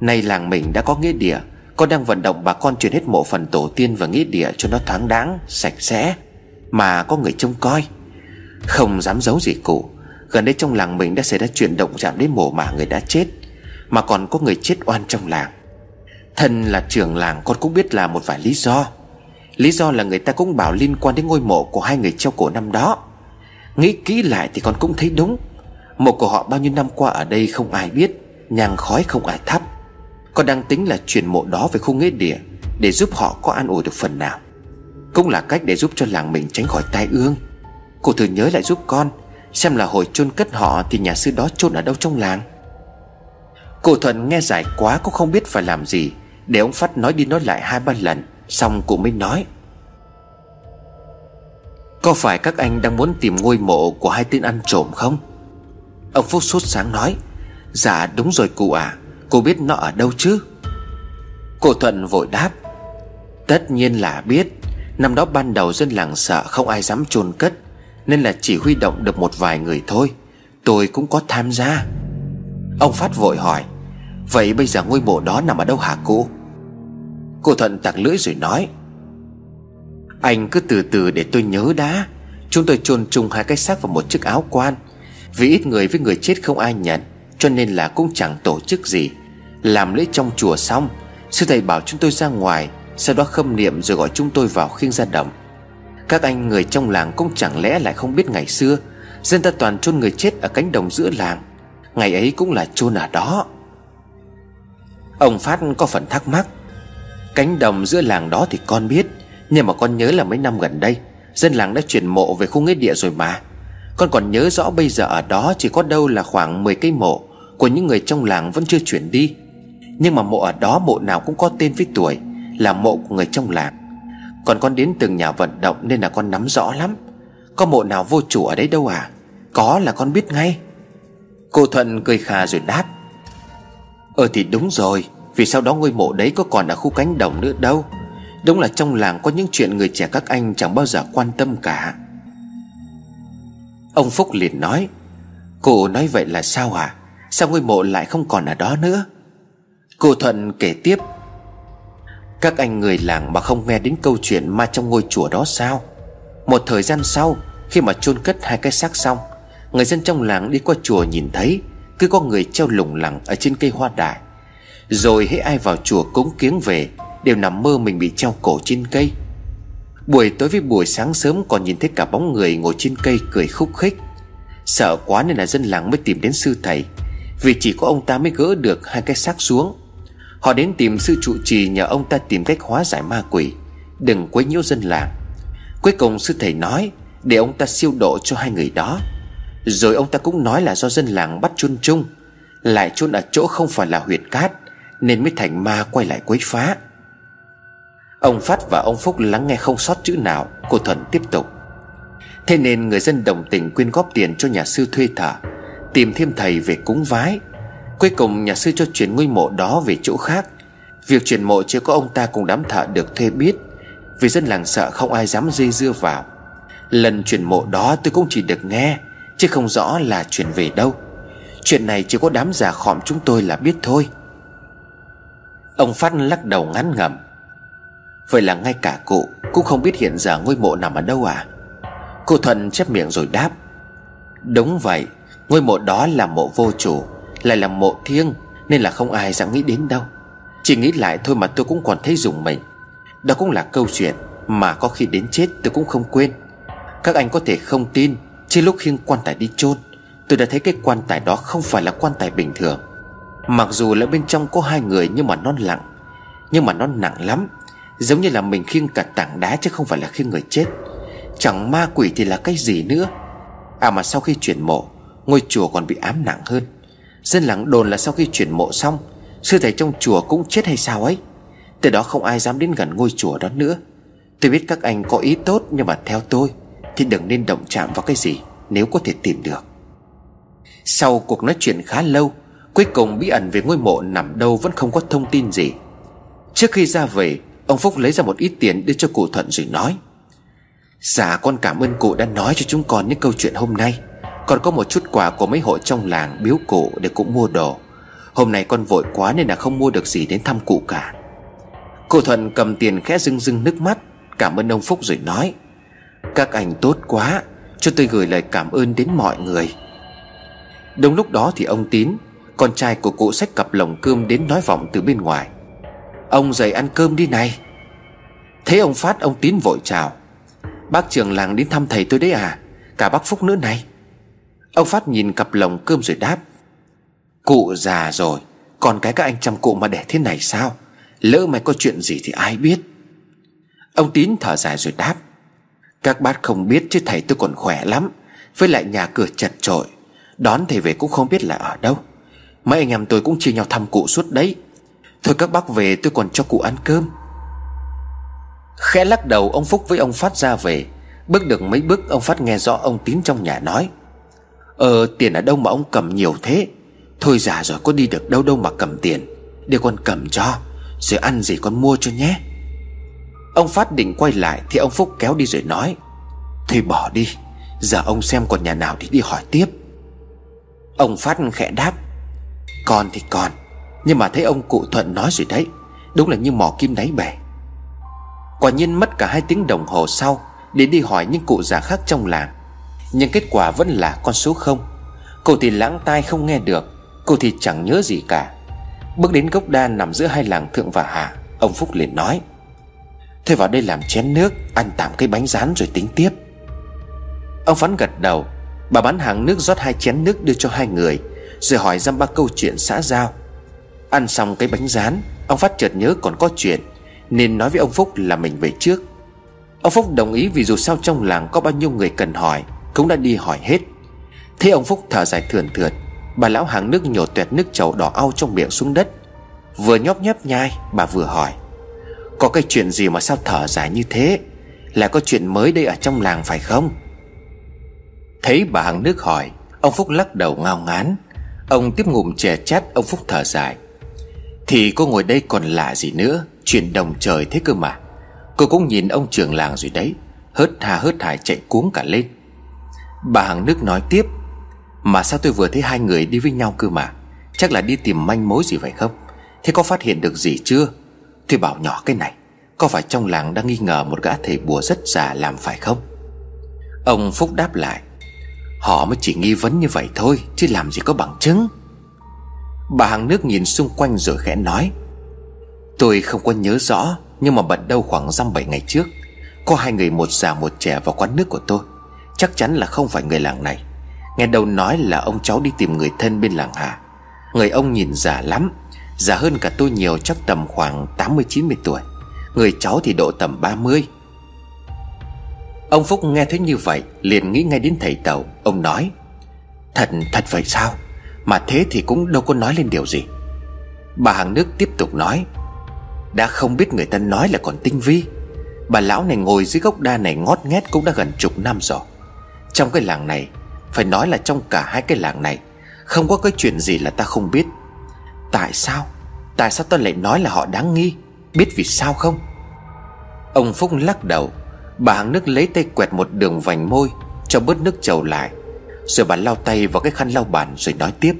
Nay làng mình đã có nghĩa địa Con đang vận động bà con chuyển hết mộ phần tổ tiên và nghĩa địa cho nó thoáng đáng, sạch sẽ. Mà có người trông coi. Không dám giấu gì cụ, Gần đây trong làng mình đã xảy ra chuyện động chạm đến mộ mà người đã chết, Mà còn có người chết oan trong làng. Thân là trưởng làng, con cũng biết là một vài lý do. Lý do là người ta cũng bảo liên quan đến ngôi mộ của hai người treo cổ năm đó. Nghĩ kỹ lại thì con cũng thấy đúng. Mộ của họ bao nhiêu năm qua ở đây không ai biết, Nhang khói không ai thắp. Con đang tính là chuyển mộ đó về khu nghĩa địa Để giúp họ có an ủi được phần nào. Cũng là cách để giúp cho làng mình tránh khỏi tai ương. Cô thử nhớ lại giúp con, Xem là hồi chôn cất họ Thì nhà sư đó chôn ở đâu trong làng. Cô Thuận nghe giải quá Cũng không biết phải làm gì, Để ông Phát nói đi nói lại hai ba lần, Xong cụ mới nói. Có phải các anh đang muốn tìm ngôi mộ Của hai tên ăn trộm không? Ông Phúc sốt sáng nói Dạ đúng rồi cụ à Cô biết nó ở đâu chứ? Cô Thuận vội đáp, Tất nhiên là biết. Năm đó ban đầu dân làng sợ không ai dám chôn cất, Nên là chỉ huy động được một vài người thôi. Tôi cũng có tham gia. Ông Phát vội hỏi, Vậy bây giờ ngôi mộ đó nằm ở đâu hả cô? Cô Thuận tặc lưỡi rồi nói, Anh cứ từ từ để tôi nhớ đã. Chúng tôi chôn chung hai cái xác vào một chiếc áo quan. Vì ít người với người chết không ai nhận, Cho nên là cũng chẳng tổ chức gì. Làm lễ trong chùa xong, Sư thầy bảo chúng tôi ra ngoài sau đó khâm niệm rồi gọi chúng tôi vào khiêng ra đồng. Các anh người trong làng cũng chẳng lẽ lại không biết ngày xưa, Dân ta toàn chôn người chết ở cánh đồng giữa làng. Ngày ấy cũng là chôn ở đó. Ông Phát có phần thắc mắc, Cánh đồng giữa làng đó thì con biết, Nhưng mà con nhớ là mấy năm gần đây, Dân làng đã chuyển mộ về khu nghĩa địa rồi mà. Con còn nhớ rõ bây giờ ở đó Chỉ có đâu là khoảng 10 cây mộ Của những người trong làng vẫn chưa chuyển đi. Nhưng mà mộ ở đó mộ nào cũng có tên với tuổi. Là mộ của người trong làng. Còn con đến từng nhà vận động Nên là con nắm rõ lắm. Có mộ nào vô chủ ở đấy đâu à? Có là con biết ngay. Cô Thuận cười khà rồi đáp. Ờ thì đúng rồi, Vì sau đó ngôi mộ đấy có còn ở khu cánh đồng nữa đâu. Đúng là trong làng có những chuyện người trẻ các anh chẳng bao giờ quan tâm cả. Ông Phúc liền nói, Cô nói vậy là sao hả? Sao ngôi mộ lại không còn ở đó nữa? Cô Thuận kể tiếp các anh người làng mà không nghe đến câu chuyện ma trong ngôi chùa đó sao? Một thời gian sau, Khi mà chôn cất hai cái xác xong, Người dân trong làng đi qua chùa nhìn thấy, Cứ có người treo lủng lẳng ở trên cây hoa đại Rồi hễ ai vào chùa cúng kiếng về, Đều nằm mơ mình bị treo cổ trên cây. Buổi tối với buổi sáng sớm còn nhìn thấy cả bóng người ngồi trên cây cười khúc khích. Sợ quá nên là dân làng mới tìm đến sư thầy, Vì chỉ có ông ta mới gỡ được hai cái xác xuống. Họ đến tìm sư trụ trì nhờ ông ta tìm cách hóa giải ma quỷ. Đừng quấy nhiễu dân làng. Cuối cùng sư thầy nói, Để ông ta siêu độ cho hai người đó. Rồi ông ta cũng nói là do dân làng bắt chôn chung. Lại chôn ở chỗ không phải là huyệt cát, Nên mới thành ma quay lại quấy phá. Ông Phát và ông Phúc lắng nghe không sót chữ nào, Cô Thuận tiếp tục. Thế nên người dân đồng tình quyên góp tiền cho nhà sư thuê thờ Tìm thêm thầy về cúng vái. Cuối cùng nhà sư cho chuyển ngôi mộ đó về chỗ khác. Việc chuyển mộ chưa có ông ta cùng đám thợ được thuê biết. Vì dân làng sợ không ai dám dây dưa vào. Lần chuyển mộ đó tôi cũng chỉ được nghe, Chứ không rõ là chuyển về đâu. Chuyện này chỉ có đám già khọm chúng tôi là biết thôi. Ông Phát lắc đầu ngắn ngẩm. Vậy là ngay cả cụ Cũng không biết hiện giờ ngôi mộ nằm ở đâu à? Cô Thuận chép miệng rồi đáp. Đúng vậy, Ngôi mộ đó là mộ vô chủ. Lại là mộ thiêng, Nên là không ai dám nghĩ đến đâu. Chỉ nghĩ lại thôi mà tôi cũng còn thấy dùng mình. Đó cũng là câu chuyện Mà có khi đến chết tôi cũng không quên. Các anh có thể không tin trên lúc khiêng quan tài đi chôn, Tôi đã thấy cái quan tài đó không phải là quan tài bình thường. Mặc dù là bên trong có hai người Nhưng mà nó lặng Nhưng mà nó nặng lắm. Giống như là mình khiêng cả tảng đá chứ không phải là khiêng người chết. Chẳng ma quỷ thì là cái gì nữa? À mà sau khi chuyển mộ, Ngôi chùa còn bị ám nặng hơn. Dân làng đồn là sau khi chuyển mộ xong, Sư thầy trong chùa cũng chết hay sao ấy? Từ đó không ai dám đến gần ngôi chùa đó nữa. Tôi biết các anh có ý tốt, Nhưng mà theo tôi Thì đừng nên động chạm vào cái gì Nếu có thể tìm được. Sau cuộc nói chuyện khá lâu, Cuối cùng bí ẩn về ngôi mộ nằm đâu Vẫn không có thông tin gì. Trước khi ra về, Ông Phúc lấy ra một ít tiền đưa cho cụ Thuận rồi nói Dạ con cảm ơn cụ đã nói cho chúng con những câu chuyện hôm nay. Còn có một chút quà của mấy hộ trong làng biếu cụ để cũng mua đồ. Hôm nay con vội quá nên là không mua được gì đến thăm cụ cả. Cô Thuận cầm tiền khẽ rưng rưng nước mắt, Cảm ơn ông Phúc rồi nói, Các anh tốt quá, Cho tôi gửi lời cảm ơn đến mọi người. Đúng lúc đó thì ông Tín, Con trai của cụ xách cặp lồng cơm đến nói vọng từ bên ngoài. Ông dậy ăn cơm đi này. Thấy ông Phát, ông Tín vội chào, Bác trưởng làng đến thăm thầy tôi đấy à Cả bác Phúc nữa này. Ông Phát nhìn cặp lồng cơm rồi đáp, Cụ già rồi, Còn cái các anh chăm cụ mà để thế này sao? Lỡ mày có chuyện gì thì ai biết? Ông Tín thở dài rồi đáp, Các bác không biết chứ thầy tôi còn khỏe lắm, Với lại nhà cửa chật trội Đón thầy về cũng không biết là ở đâu. Mấy anh em tôi cũng chia nhau thăm cụ suốt đấy. Thôi các bác về tôi còn cho cụ ăn cơm. Khẽ lắc đầu, ông Phúc với ông Phát ra về. Bước được mấy bước, ông Phát nghe rõ ông Tín trong nhà nói Ờ tiền ở đâu mà ông cầm nhiều thế? Thôi già rồi, có đi được đâu đâu mà cầm tiền. Để con cầm cho, Rồi ăn gì con mua cho nhé. Ông Phát định quay lại Thì ông Phúc kéo đi rồi nói, Thôi bỏ đi, Giờ ông xem còn nhà nào thì đi hỏi tiếp. Ông Phát khẽ đáp, Con thì còn Nhưng mà thấy ông cụ Thuận nói rồi đấy, Đúng là như mỏ kim đáy bể Quả nhiên mất cả hai tiếng đồng hồ sau, Để đi hỏi những cụ già khác trong làng. Nhưng kết quả vẫn là con số không. Cô thì lãng tai không nghe được, Cô thì chẳng nhớ gì cả. Bước đến gốc đa nằm giữa hai làng thượng và hạ, Ông Phúc liền nói, Thôi vào đây làm chén nước, Ăn tạm cái bánh rán rồi tính tiếp. Ông Phán gật đầu, Bà bán hàng nước rót hai chén nước đưa cho hai người, Rồi hỏi dăm ba câu chuyện xã giao. Ăn xong cái bánh rán, Ông Phát chợt nhớ còn có chuyện, Nên nói với ông Phúc là mình về trước. Ông Phúc đồng ý vì dù sao trong làng có bao nhiêu người cần hỏi cũng đã đi hỏi hết. Thế ông Phúc thở dài thườn thượt, Bà lão hàng nước nhổ tuẹt nước trầu đỏ au trong miệng xuống đất. Vừa nhóp nhép nhai, Bà vừa hỏi, Có cái chuyện gì mà sao thở dài như thế? Là có chuyện mới đây ở trong làng phải không? Thấy bà hàng nước hỏi, Ông Phúc lắc đầu ngao ngán. Ông tiếp ngụm chè chát, ông Phúc thở dài, Thì cô ngồi đây còn lạ gì nữa? Chuyện đồng trời thế cơ mà. Cô cũng nhìn ông trưởng làng rồi đấy, Hớt hà hớt hải chạy cuống cả lên. Bà hàng nước nói tiếp, Mà sao tôi vừa thấy hai người đi với nhau cơ mà? Chắc là đi tìm manh mối gì phải không? Thế có phát hiện được gì chưa? Tôi bảo nhỏ cái này, Có phải trong làng đang nghi ngờ một gã thầy bùa rất già làm phải không? Ông Phúc đáp lại, Họ mới chỉ nghi vấn như vậy thôi, Chứ làm gì có bằng chứng. Bà hàng nước nhìn xung quanh rồi khẽ nói, Tôi không có nhớ rõ, Nhưng mà bận đâu khoảng dăm bảy ngày trước, Có hai người một già một trẻ vào quán nước của tôi. Chắc chắn là không phải người làng này. Nghe đầu nói là ông cháu đi tìm người thân bên làng Hà. Người ông nhìn già lắm. Già hơn cả tôi nhiều, chắc tầm khoảng 80-90 tuổi. Người cháu thì độ tầm 30 Ông Phúc nghe thấy như vậy, Liền nghĩ ngay đến thầy Tàu. Ông nói, Thật thật vậy sao? Mà thế thì cũng đâu có nói lên điều gì. Bà hàng nước tiếp tục nói, Đã không biết người ta nói là còn tinh vi. Bà lão này ngồi dưới gốc đa này ngót nghét cũng đã gần chục năm rồi. Trong cái làng này, Phải nói là trong cả hai cái làng này, Không có cái chuyện gì là ta không biết. Tại sao? Tại sao ta lại nói là họ đáng nghi? Biết vì sao không? Ông Phúc lắc đầu, Bà hàng nước lấy tay quẹt một đường vành môi, Cho bớt nước trầu lại. Rồi bà lau tay vào cái khăn lau bàn rồi nói tiếp.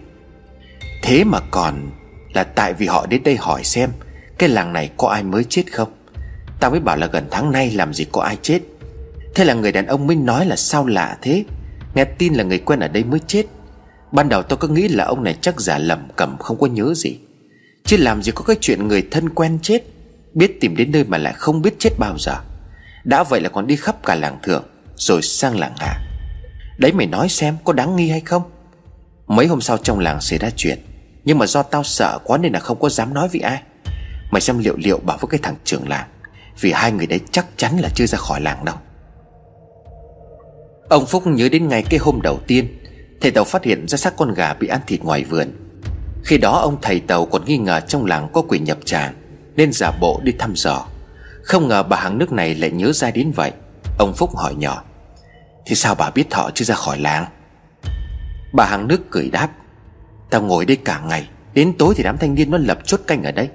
Thế mà còn Là tại vì họ đến đây hỏi xem, Cái làng này có ai mới chết không? Tao mới bảo là gần tháng nay làm gì có ai chết. Thế là người đàn ông mới nói là sao lạ thế? Nghe tin là người quen ở đây mới chết. Ban đầu tôi cứ nghĩ là ông này chắc giả lầm cầm không có nhớ gì. Chứ làm gì có cái chuyện người thân quen chết, Biết tìm đến nơi mà lại không biết chết bao giờ. Đã vậy là còn đi khắp cả làng thượng, Rồi sang làng hạ. Đấy mày nói xem, có đáng nghi hay không? Mấy hôm sau trong làng xảy ra chuyện, Nhưng mà do tao sợ quá nên là không có dám nói với ai. Mày xem liệu liệu bảo với cái thằng trưởng làng, Vì hai người đấy chắc chắn là chưa ra khỏi làng đâu. Ông Phúc nhớ đến ngày cái hôm đầu tiên, Thầy Tàu phát hiện ra xác con gà bị ăn thịt ngoài vườn. Khi đó ông thầy Tàu còn nghi ngờ trong làng có quỷ nhập tràng Nên giả bộ đi thăm dò. Không ngờ bà hàng nước này lại nhớ ra đến vậy. Ông Phúc hỏi nhỏ, Thì sao bà biết họ chưa ra khỏi làng? Bà hàng nước cười đáp, Tao ngồi đây cả ngày, Đến tối thì đám thanh niên nó lập chốt canh ở đây.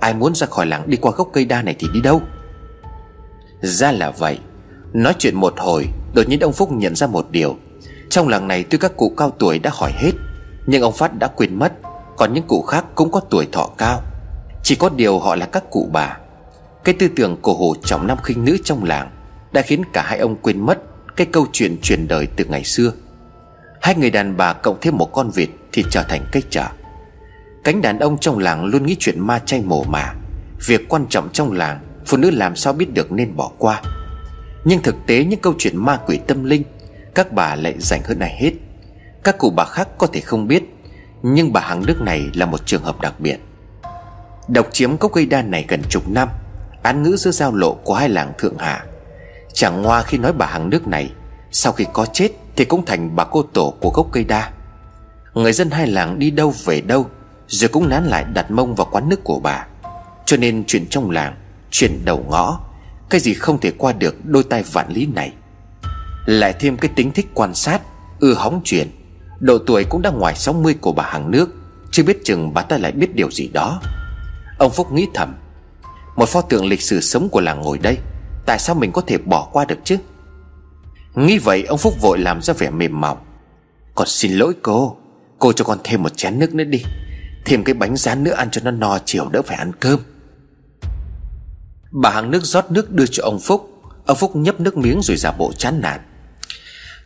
Ai muốn ra khỏi làng đi qua gốc cây đa này thì đi đâu? Ra là vậy Nói chuyện một hồi, Đột nhiên ông Phúc nhận ra một điều. Trong làng này tuy các cụ cao tuổi đã hỏi hết, Nhưng ông Phát đã quên mất, Còn những cụ khác cũng có tuổi thọ cao. Chỉ có điều họ là các cụ bà. Cái tư tưởng cổ hủ trọng nam khinh nữ trong làng Đã khiến cả hai ông quên mất Cái câu chuyện truyền đời từ ngày xưa. Hai người đàn bà cộng thêm một con vịt Thì trở thành cây trở Cánh đàn ông trong làng luôn nghĩ chuyện ma chay mổ mà Việc quan trọng trong làng, Phụ nữ làm sao biết được nên bỏ qua. Nhưng thực tế những câu chuyện ma quỷ tâm linh, Các bà lại rảnh hơn ai hết. Các cụ bà khác có thể không biết, Nhưng bà hàng nước này là một trường hợp đặc biệt. Độc chiếm cốc cây đa này gần chục năm, Án ngữ giữa giao lộ của hai làng Thượng Hạ Chẳng ngoa khi nói bà hàng nước này, Sau khi có chết Thì cũng thành bà cô tổ của gốc cây đa. Người dân hai làng đi đâu về đâu, Rồi cũng nán lại đặt mông vào quán nước của bà. Cho nên chuyện trong làng, Chuyện đầu ngõ cái gì không thể qua được đôi tay vạn lý này. Lại thêm cái tính thích quan sát, Ưa hóng chuyện. Độ tuổi cũng đã ngoài 60 của bà hàng nước. Chưa biết chừng bà ta lại biết điều gì đó. Ông Phúc nghĩ thầm, một pho tượng lịch sử sống của làng ngồi đây, Tại sao mình có thể bỏ qua được chứ? Nghĩ vậy, ông Phúc vội làm ra vẻ mềm mỏng. Còn xin lỗi cô Cô cho con thêm một chén nước nữa đi. Thêm cái bánh rán nữa ăn cho nó no chiều đỡ phải ăn cơm. Bà hàng nước rót nước đưa cho ông Phúc. Ông Phúc nhấp nước miếng rồi giả bộ chán nản.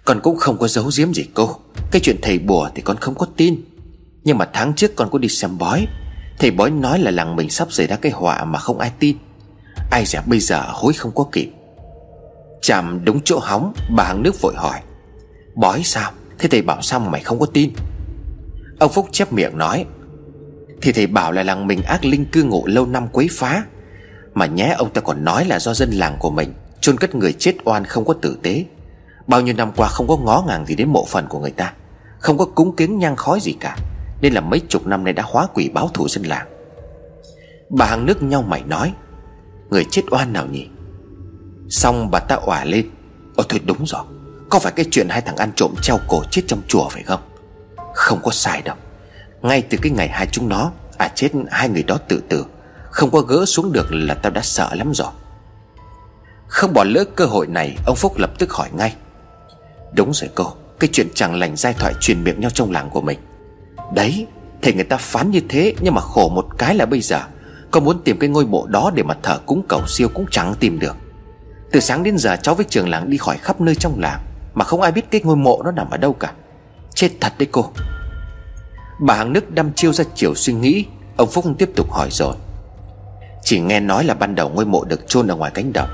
Con cũng không có giấu giếm gì cô. Cái chuyện thầy bùa thì con không có tin. Nhưng mà tháng trước con có đi xem bói. Thầy bói nói là làng mình sắp xảy ra cái họa mà không ai tin. Ai dè bây giờ hối không có kịp. Chạm đúng chỗ hóng, Bà hàng nước vội hỏi. Bói sao? Thế thầy bảo sao mà mày không có tin? Ông Phúc chép miệng nói. Thì thầy bảo là làng mình ác linh cư ngụ lâu năm quấy phá. Mà nhé, ông ta còn nói là do dân làng của mình, chôn cất người chết oan không có tử tế. Bao nhiêu năm qua không có ngó ngàng gì đến mộ phần của người ta, Không có cúng kiến nhang khói gì cả, Nên là mấy chục năm nay đã hóa quỷ báo thù dân làng. Bà hàng nước nhau mày nói, Người chết oan nào nhỉ? Xong bà ta òa lên Ồ thôi đúng rồi, Có phải cái chuyện hai thằng ăn trộm treo cổ chết trong chùa phải không? Không có sai đâu, Ngay từ cái ngày hai chúng nó À chết hai người đó tự tử không có gỡ xuống được là tao đã sợ lắm rồi. Không bỏ lỡ cơ hội này, Ông Phúc lập tức hỏi ngay. Đúng rồi cô, Cái chuyện chẳng lành giai thoại truyền miệng nhau trong làng của mình. Đấy Thì người ta phán như thế Nhưng mà khổ một cái là bây giờ. Có muốn tìm cái ngôi mộ đó để mà thờ cúng cầu siêu cũng chẳng tìm được. Từ sáng đến giờ cháu với trường làng đi khỏi khắp nơi trong làng, Mà không ai biết cái ngôi mộ nó nằm ở đâu cả. Chết thật đấy cô. Bà hàng nước đăm chiêu ra chiều suy nghĩ, Ông Phúc tiếp tục hỏi rồi. Chỉ nghe nói là ban đầu ngôi mộ được chôn ở ngoài cánh đồng.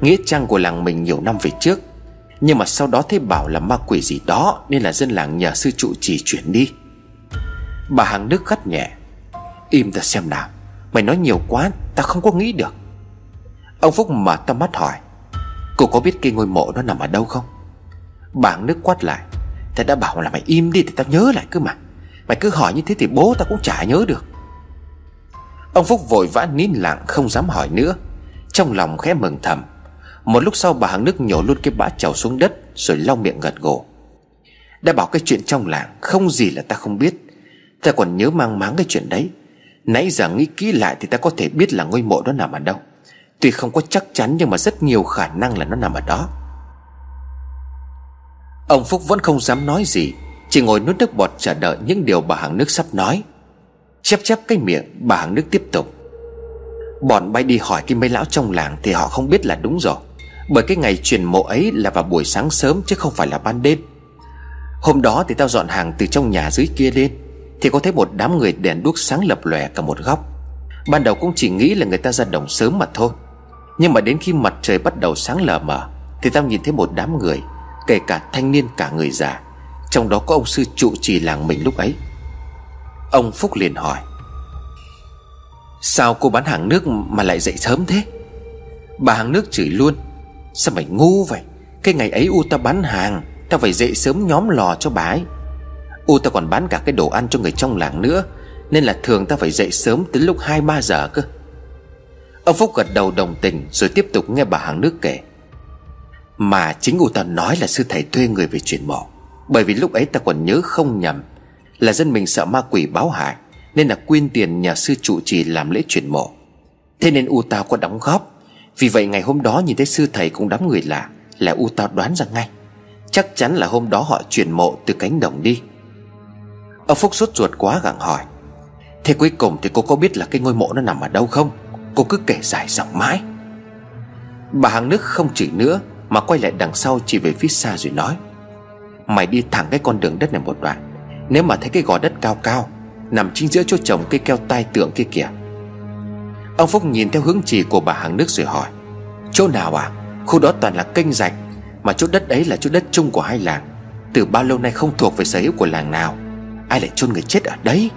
Nghĩa trang của làng mình nhiều năm về trước. Nhưng mà sau đó thấy bảo là ma quỷ gì đó, Nên là dân làng nhờ sư trụ trì chuyển đi. Bà hàng nước gắt nhẹ. Im ta xem nào, Mày nói nhiều quá ta không có nghĩ được. Ông Phúc mở to mắt hỏi, Cô có biết cái ngôi mộ nó nằm ở đâu không? Bà hàng nước quát lại Ta đã bảo là mày im đi thì tao nhớ lại cơ mà. Mày cứ hỏi như thế thì bố tao cũng chả nhớ được. Ông Phúc vội vã nín lặng, không dám hỏi nữa. Trong lòng khẽ mừng thầm. Một lúc sau, bà hàng nước nhổ luôn cái bã chầu xuống đất, Rồi lau miệng gật gù. Đã bảo cái chuyện trong làng, Không gì là ta không biết. Ta còn nhớ mang máng cái chuyện đấy. Nãy giờ nghĩ kỹ lại thì ta có thể biết là ngôi mộ đó nằm ở đâu. Tuy không có chắc chắn, nhưng mà rất nhiều khả năng là nó nằm ở đó. Ông Phúc vẫn không dám nói gì, Chỉ ngồi nuốt nước bọt chờ đợi những điều bà hàng nước sắp nói. Chép chép cái miệng, bà hàng nước tiếp tục. Bọn bay đi hỏi cái mấy lão trong làng Thì họ không biết là đúng rồi. Bởi cái ngày truyền mộ ấy là vào buổi sáng sớm Chứ không phải là ban đêm. Hôm đó thì tao dọn hàng từ trong nhà dưới kia lên, Thì có thấy một đám người đèn đuốc sáng lập lòe cả một góc. Ban đầu cũng chỉ nghĩ là người ta ra đồng sớm mà thôi. Nhưng mà đến khi mặt trời bắt đầu sáng lờ mờ, Thì tao nhìn thấy một đám người, Kể cả thanh niên cả người già. Trong đó có ông sư trụ trì làng mình lúc ấy. Ông Phúc liền hỏi, Sao cô bán hàng nước mà lại dậy sớm thế? Bà hàng nước chửi luôn. Sao mày ngu vậy? Cái ngày ấy U ta bán hàng, Ta phải dậy sớm nhóm lò cho bà ấy. U ta còn bán cả cái đồ ăn cho người trong làng nữa, Nên là thường ta phải dậy sớm tới lúc 2-3 giờ cơ. Ông Phúc gật đầu đồng tình Rồi tiếp tục nghe bà hàng nước kể. Mà chính U ta nói là sư thầy thuê người về chuyển mộ, Bởi vì lúc ấy ta còn nhớ không nhầm là dân mình sợ ma quỷ báo hại, Nên là quyên tiền nhà sư trụ trì làm lễ chuyển mộ. Thế nên U Tao có đóng góp. Vì vậy ngày hôm đó nhìn thấy sư thầy cũng đám người lạ, Là U Tao đoán ra ngay. Chắc chắn là hôm đó họ chuyển mộ từ cánh đồng đi. Ông Phúc sốt ruột quá gặng hỏi. Thế cuối cùng thì cô có biết là cái ngôi mộ nó nằm ở đâu không? Cô cứ kể dài dòng mãi. Bà hàng nước không chỉ nữa, Mà quay lại đằng sau chỉ về phía xa rồi nói. Mày đi thẳng cái con đường đất này một đoạn. Nếu mà thấy cái gò đất cao cao, Nằm chính giữa chỗ trồng cây keo tai tượng kia kìa. Ông Phúc nhìn theo hướng chỉ của bà hàng nước rồi hỏi, Chỗ nào à? Khu đó toàn là kênh rạch, Mà chỗ đất ấy là chỗ đất chung của hai làng. Từ bao lâu nay không thuộc về sở hữu của làng nào? Ai lại chôn người chết ở đấy?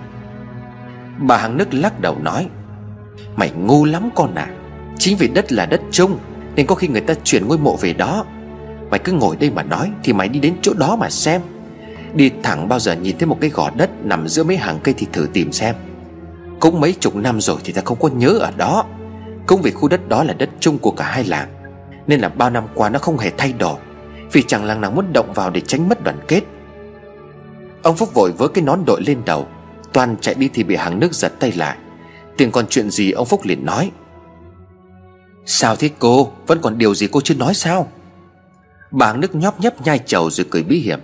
Bà hàng nước lắc đầu nói, Mày ngu lắm con à. Chính vì đất là đất chung, Nên có khi người ta chuyển ngôi mộ về đó. Mày cứ ngồi đây mà nói Thì mày đi đến chỗ đó mà xem. Đi thẳng bao giờ nhìn thấy một cái gò đất Nằm giữa mấy hàng cây thì thử tìm xem. Cũng mấy chục năm rồi thì ta không có nhớ ở đó. Cũng vì khu đất đó là đất chung của cả hai làng, Nên là bao năm qua nó không hề thay đổi, Vì chẳng làng nào muốn động vào để tránh mất đoàn kết. Ông Phúc vội với cái nón đội lên đầu, Toàn chạy đi thì bị hàng nước giật tay lại. Tiền còn chuyện gì ông Phúc liền nói. Sao thế cô? Vẫn còn điều gì cô chưa nói sao? Bà hàng nước nhóp nhấp nhai chầu rồi cười bí hiểm.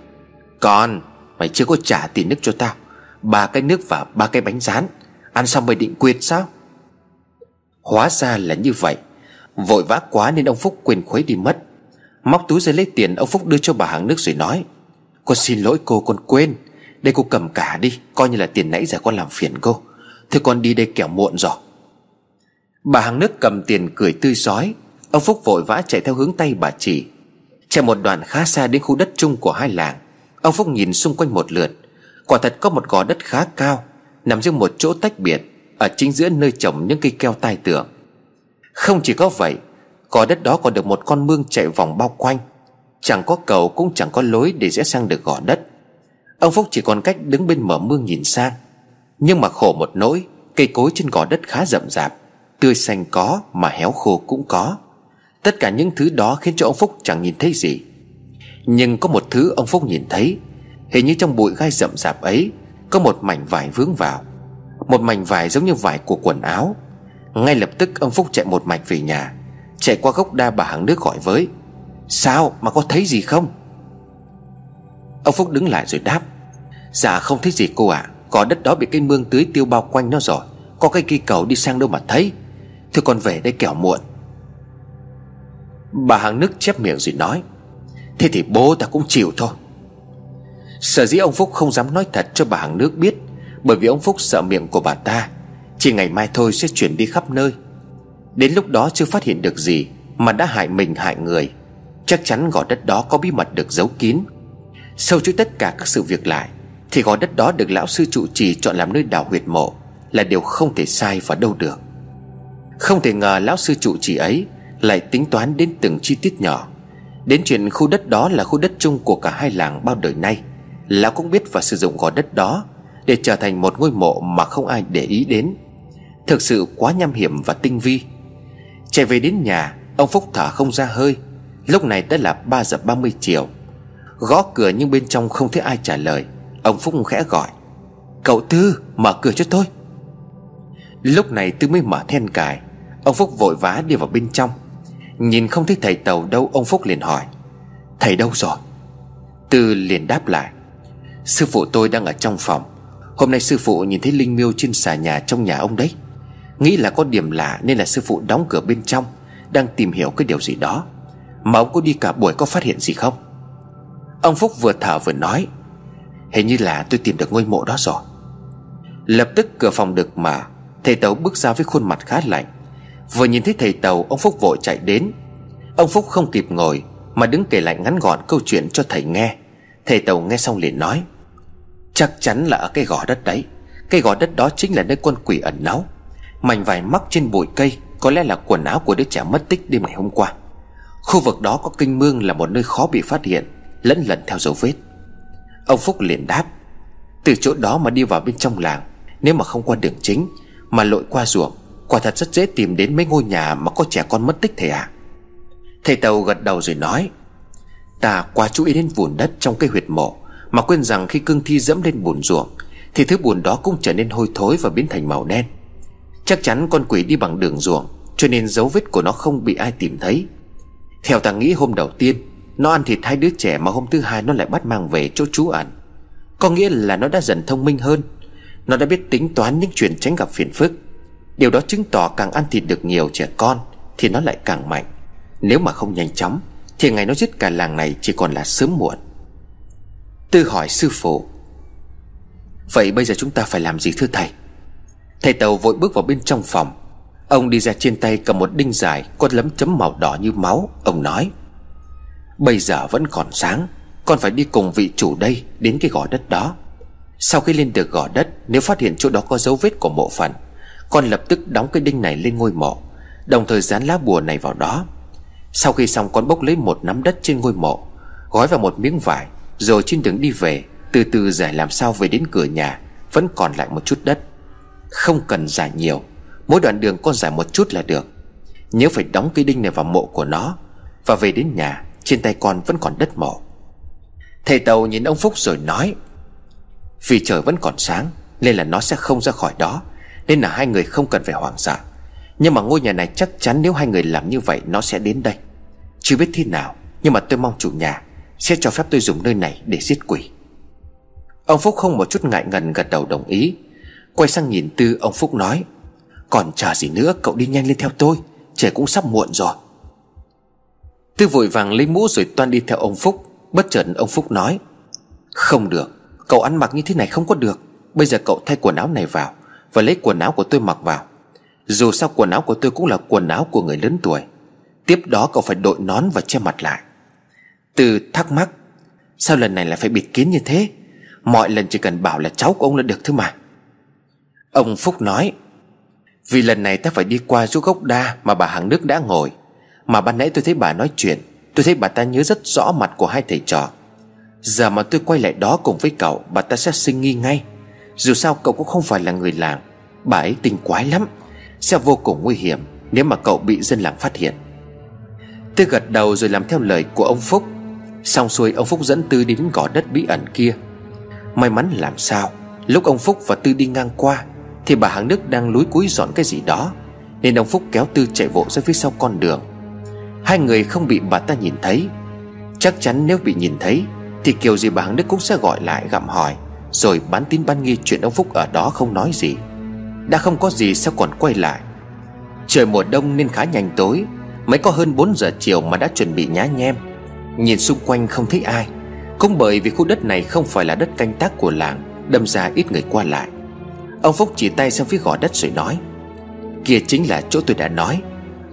Còn Mày chưa có trả tiền nước cho tao. Ba cái nước và ba cái bánh rán. Ăn xong mày định quyệt sao? Hóa ra là như vậy. Vội vã quá nên ông Phúc quên khuấy đi mất. Móc túi ra lấy tiền, ông Phúc đưa cho bà hàng nước rồi nói, Con xin lỗi cô, con quên. Đây cô cầm cả đi, Coi như là tiền nãy giờ con làm phiền cô. Thôi con đi đây kẻo muộn rồi. Bà hàng nước cầm tiền cười tươi giói Ông Phúc vội vã chạy theo hướng tay bà chỉ. Chạy một đoạn khá xa đến khu đất chung của hai làng. Ông Phúc nhìn xung quanh một lượt. Quả thật có một gò đất khá cao, Nằm giữa một chỗ tách biệt, Ở chính giữa nơi trồng những cây keo tai tượng. Không chỉ có vậy, Gò đất đó còn được một con mương chạy vòng bao quanh. Chẳng có cầu cũng chẳng có lối để rẽ sang được gò đất. Ông Phúc chỉ còn cách đứng bên mở mương nhìn sang. Nhưng mà khổ một nỗi, Cây cối trên gò đất khá rậm rạp, Tươi xanh có mà héo khô cũng có. Tất cả những thứ đó khiến cho ông Phúc chẳng nhìn thấy gì. Nhưng có một thứ ông Phúc nhìn thấy. Hình như trong bụi gai rậm rạp ấy, Có một mảnh vải vướng vào. Một mảnh vải giống như vải của quần áo. Ngay lập tức ông Phúc chạy một mạch về nhà, Chạy qua gốc đa bà hàng nước gọi với, Sao, mà có thấy gì không? Ông Phúc đứng lại rồi đáp Dạ không thấy gì cô ạ. À. Có đất đó bị cây mương tưới tiêu bao quanh nó rồi. Có cây cây cầu đi sang đâu mà thấy. Thôi con về đây kẻo muộn. Bà hàng nước chép miệng rồi nói Thế thì bố ta cũng chịu thôi. Sở dĩ ông Phúc không dám nói thật cho bà hàng nước biết, Bởi vì ông Phúc sợ miệng của bà ta. Chỉ ngày mai thôi sẽ chuyển đi khắp nơi. Đến lúc đó chưa phát hiện được gì Mà đã hại mình hại người, Chắc chắn gò đất đó có bí mật được giấu kín. Sâu chuỗi tất cả các sự việc lại, Thì gò đất đó được lão sư trụ trì chọn làm nơi đào huyệt mộ Là điều không thể sai vào đâu được. Không thể ngờ lão sư trụ trì ấy Lại tính toán đến từng chi tiết nhỏ. Đến chuyện khu đất đó là khu đất chung của cả hai làng bao đời nay. Lão cũng biết và sử dụng gò đất đó Để trở thành một ngôi mộ mà không ai để ý đến. Thực sự quá nham hiểm và tinh vi. Chạy về đến nhà, Ông Phúc thở không ra hơi. Lúc này đã là 3 giờ 30 chiều. Gõ cửa nhưng bên trong không thấy ai trả lời. Ông Phúc khẽ gọi. Cậu Tư, mở cửa cho tôi. Lúc này Tư mới mở then cài. Ông Phúc vội vã đi vào bên trong. Nhìn không thấy thầy Tàu đâu, Ông Phúc liền hỏi. Thầy đâu rồi? Tư liền đáp lại. Sư phụ tôi đang ở trong phòng. Hôm nay sư phụ nhìn thấy Linh Miêu trên xà nhà trong nhà ông đấy. Nghĩ là có điểm lạ nên là sư phụ đóng cửa bên trong, Đang tìm hiểu cái điều gì đó. Mà ông có đi cả buổi có phát hiện gì không? Ông Phúc vừa thở vừa nói. Hình như là tôi tìm được ngôi mộ đó rồi. Lập tức cửa phòng được mở, Thầy Tàu bước ra với khuôn mặt khá lạnh. Vừa nhìn thấy thầy Tàu, Ông Phúc vội chạy đến. Ông Phúc không kịp ngồi, Mà đứng kể lại ngắn gọn câu chuyện cho thầy nghe. Thầy Tàu nghe xong liền nói, Chắc chắn là ở cái gò đất đấy. Cái gò đất đó chính là nơi con quỷ ẩn náu. Mảnh vải mắc trên bụi cây, Có lẽ là quần áo của đứa trẻ mất tích đêm ngày hôm qua. Khu vực đó có kinh mương là một nơi khó bị phát hiện, Lẫn lần theo dấu vết. Ông Phúc liền đáp, Từ chỗ đó mà đi vào bên trong làng, Nếu mà không qua đường chính, Mà lội qua ruộng Quả thật rất dễ tìm đến mấy ngôi nhà mà có trẻ con mất tích thầy ạ à? Thầy Tàu gật đầu rồi nói, Ta quá chú ý đến vùn đất trong cây huyệt mộ, Mà quên rằng khi cương thi dẫm lên bùn ruộng, Thì thứ bùn đó cũng trở nên hôi thối và biến thành màu đen. Chắc chắn con quỷ đi bằng đường ruộng, Cho nên dấu vết của nó không bị ai tìm thấy. Theo ta nghĩ hôm đầu tiên, Nó ăn thịt hai đứa trẻ mà hôm thứ hai nó lại bắt mang về chỗ trú ẩn. Có nghĩa là nó đã dần thông minh hơn. Nó đã biết tính toán những chuyện tránh gặp phiền phức. Điều đó chứng tỏ càng ăn thịt được nhiều trẻ con, Thì nó lại càng mạnh. Nếu mà không nhanh chóng, Thì ngày nó giết cả làng này chỉ còn là sớm muộn. Tư hỏi sư phụ, Vậy bây giờ chúng ta phải làm gì thưa thầy? Thầy Tàu vội bước vào bên trong phòng. Ông đi ra trên tay cầm một đinh dài Có lấm chấm màu đỏ như máu. Ông nói, Bây giờ vẫn còn sáng, Con phải đi cùng vị chủ đây đến cái gò đất đó. Sau khi lên được gò đất, Nếu phát hiện chỗ đó có dấu vết của mộ phần con lập tức đóng cái đinh này lên ngôi mộ, Đồng thời dán lá bùa này vào đó. Sau khi xong, con bốc lấy một nắm đất trên ngôi mộ, Gói vào một miếng vải, Rồi trên đường đi về, Từ từ giải làm sao về đến cửa nhà, Vẫn còn lại một chút đất. Không cần giải nhiều, Mỗi đoạn đường con giải một chút là được. Nhớ phải đóng cây đinh này vào mộ của nó, Và về đến nhà, Trên tay con vẫn còn đất mộ. Thầy Tàu nhìn ông Phúc rồi nói, Vì trời vẫn còn sáng, Nên là nó sẽ không ra khỏi đó. Nên là hai người không cần phải hoảng sợ. Nhưng mà ngôi nhà này chắc chắn nếu hai người làm như vậy, Nó sẽ đến đây. Chưa biết thế nào, Nhưng mà tôi mong chủ nhà Sẽ cho phép tôi dùng nơi này để giết quỷ. Ông Phúc không một chút ngại ngần gật đầu đồng ý. Quay sang nhìn Tư, ông Phúc nói, Còn chờ gì nữa, cậu đi nhanh lên theo tôi, Trời cũng sắp muộn rồi. Tư vội vàng lấy mũ rồi toan đi theo ông Phúc. Bất chợt ông Phúc nói, Không được, Cậu ăn mặc như thế này không có được. Bây giờ cậu thay quần áo này vào. Và lấy quần áo của tôi mặc vào. Dù sao quần áo của tôi cũng là quần áo của người lớn tuổi. Tiếp đó cậu phải đội nón và che mặt lại. Từ thắc mắc, Sao lần này lại phải bịt kín như thế? Mọi lần chỉ cần bảo là cháu của ông là được thôi mà. Ông Phúc nói, Vì lần này ta phải đi qua chỗ gốc đa Mà bà hàng nước đã ngồi. Mà ban nãy tôi thấy bà nói chuyện, Tôi thấy bà ta nhớ rất rõ mặt của hai thầy trò. Giờ mà tôi quay lại đó cùng với cậu, Bà ta sẽ sinh nghi ngay. Dù sao cậu cũng không phải là người làng. Bà ấy tinh quái lắm. Sẽ vô cùng nguy hiểm Nếu mà cậu bị dân làng phát hiện. Tư gật đầu rồi làm theo lời của ông Phúc. Xong xuôi, ông Phúc dẫn Tư đến gò đất bí ẩn kia. May mắn làm sao, Lúc ông Phúc và Tư đi ngang qua, Thì bà hàng nước đang lúi cúi dọn cái gì đó, Nên ông Phúc kéo Tư chạy vội ra phía sau con đường. Hai người không bị bà ta nhìn thấy. Chắc chắn nếu bị nhìn thấy, Thì kiểu gì bà hàng nước cũng sẽ gọi lại gặm hỏi. Rồi bán tín bán nghi chuyện ông Phúc ở đó không nói gì. Đã không có gì sao còn quay lại. Trời mùa đông nên khá nhanh tối. Mới có hơn 4 giờ chiều mà đã chuẩn bị nhá nhem. Nhìn xung quanh không thấy ai. Cũng bởi vì khu đất này không phải là đất canh tác của làng, Đâm ra ít người qua lại. Ông Phúc chỉ tay sang phía gò đất rồi nói, Kia chính là chỗ tôi đã nói.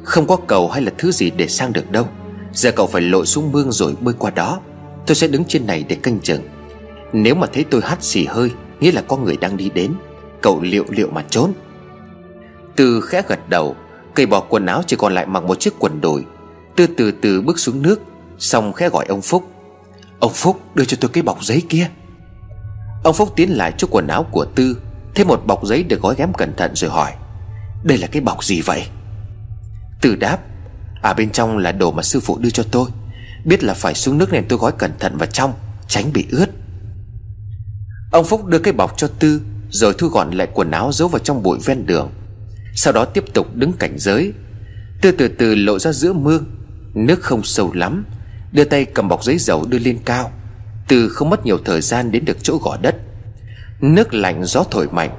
Không có cầu hay là thứ gì để sang được đâu. Giờ cậu phải lội xuống mương rồi bơi qua đó. Tôi sẽ đứng trên này để canh chừng. Nếu mà thấy tôi hắt xì hơi, Nghĩa là có người đang đi đến, Cậu liệu liệu mà trốn. Từ khẽ gật đầu Cây bỏ quần áo chỉ còn lại mặc một chiếc quần đùi. Tư từ từ bước xuống nước, Xong khẽ gọi ông Phúc. Ông Phúc, đưa cho tôi cái bọc giấy kia. Ông Phúc tiến lại chỗ quần áo của Tư, Thấy một bọc giấy được gói ghém cẩn thận rồi hỏi, Đây là cái bọc gì vậy? Tư đáp À bên trong là đồ mà sư phụ đưa cho tôi. Biết là phải xuống nước nên tôi gói cẩn thận vào trong, Tránh bị ướt. Ông Phúc đưa cái bọc cho Tư, Rồi thu gọn lại quần áo giấu vào trong bụi ven đường. Sau đó tiếp tục đứng cảnh giới. Tư từ từ lộ ra giữa mương, Nước không sâu lắm, Đưa tay cầm bọc giấy dầu đưa lên cao. Tư không mất nhiều thời gian đến được chỗ gò đất. Nước lạnh, gió thổi mạnh,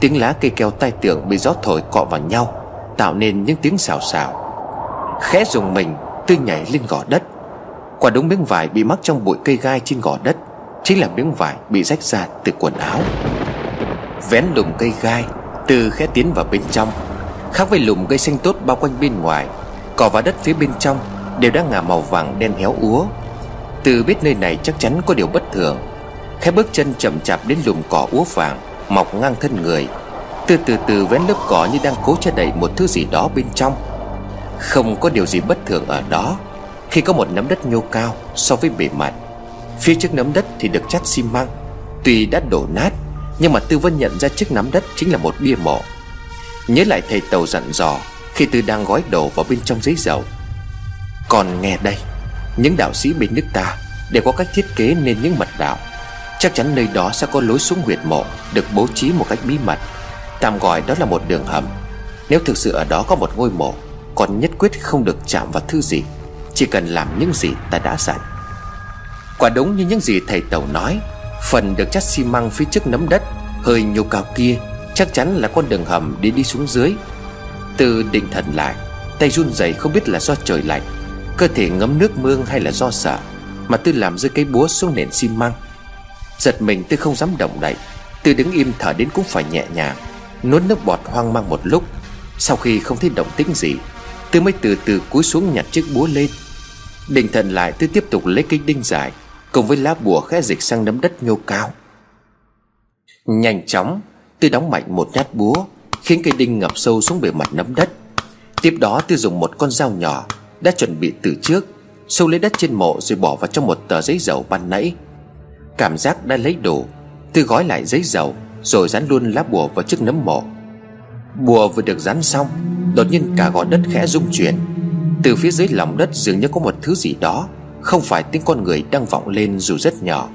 Tiếng lá cây keo tai tưởng bị gió thổi cọ vào nhau, Tạo nên những tiếng xào xào. Khẽ dùng mình, Tư nhảy lên gò đất. Quả đống miếng vải bị mắc trong bụi cây gai trên gò đất. Chính là miếng vải bị rách ra từ quần áo. Vén lùm cây gai từ khẽ tiến vào bên trong, Khác với lùm cây xanh tốt bao quanh bên ngoài, Cỏ và đất phía bên trong Đều đã ngả màu vàng đen héo úa. Từ biết nơi này chắc chắn có điều bất thường. Khẽ bước chân chậm chạp đến lùm cỏ úa vàng, Mọc ngang thân người. Từ từ từ vén lớp cỏ như đang cố che đậy một thứ gì đó bên trong. Không có điều gì bất thường ở đó. Khi có một nắm đất nhô cao so với bề mặt Phía trước nắm đất thì được chát xi măng. Tuy đã đổ nát, Nhưng mà Tư Vân nhận ra chiếc nắm đất chính là một bia mộ. Nhớ lại thầy Tàu dặn dò Khi Tư đang gói đồ vào bên trong giấy dầu. Còn nghe đây, Những đạo sĩ bên nước ta Đều có cách thiết kế nên những mật đạo. Chắc chắn nơi đó sẽ có lối xuống huyệt mộ Được bố trí một cách bí mật. Tạm gọi đó là một đường hầm. Nếu thực sự ở đó có một ngôi mộ, Còn nhất quyết không được chạm vào thứ gì. Chỉ cần làm những gì ta đã dặn Quả đúng như những gì thầy Tàu nói, Phần được chắt xi măng phía trước nấm đất, Hơi nhô cao kia, Chắc chắn là con đường hầm để đi xuống dưới. Từ định thần lại, Tay run rẩy không biết là do trời lạnh, Cơ thể ngấm nước mương hay là do sợ, Mà Tư làm rơi cái búa xuống nền xi măng. Giật mình Tư không dám động đậy, Tư đứng im thở đến cũng phải nhẹ nhàng, Nuốt nước bọt hoang mang một lúc. Sau khi không thấy động tĩnh gì, Tư mới từ từ cúi xuống nhặt chiếc búa lên. Định thần lại, Tư tiếp tục lấy cây đinh dài Cùng với lá bùa khẽ dịch sang nấm đất nhô cao. Nhanh chóng, Tư đóng mạnh một nhát búa, Khiến cây đinh ngập sâu xuống bề mặt nấm đất. Tiếp đó Tư dùng một con dao nhỏ Đã chuẩn bị từ trước Sâu lấy đất trên mộ rồi bỏ vào trong một tờ giấy dầu ban nãy. Cảm giác đã lấy đủ, Tư gói lại giấy dầu Rồi dán luôn lá bùa vào chiếc nấm mộ. Bùa vừa được dán xong, Đột nhiên cả gò đất khẽ rung chuyển. Từ phía dưới lòng đất dường như có một thứ gì đó. Không phải tiếng con người đang vọng lên dù rất nhỏ.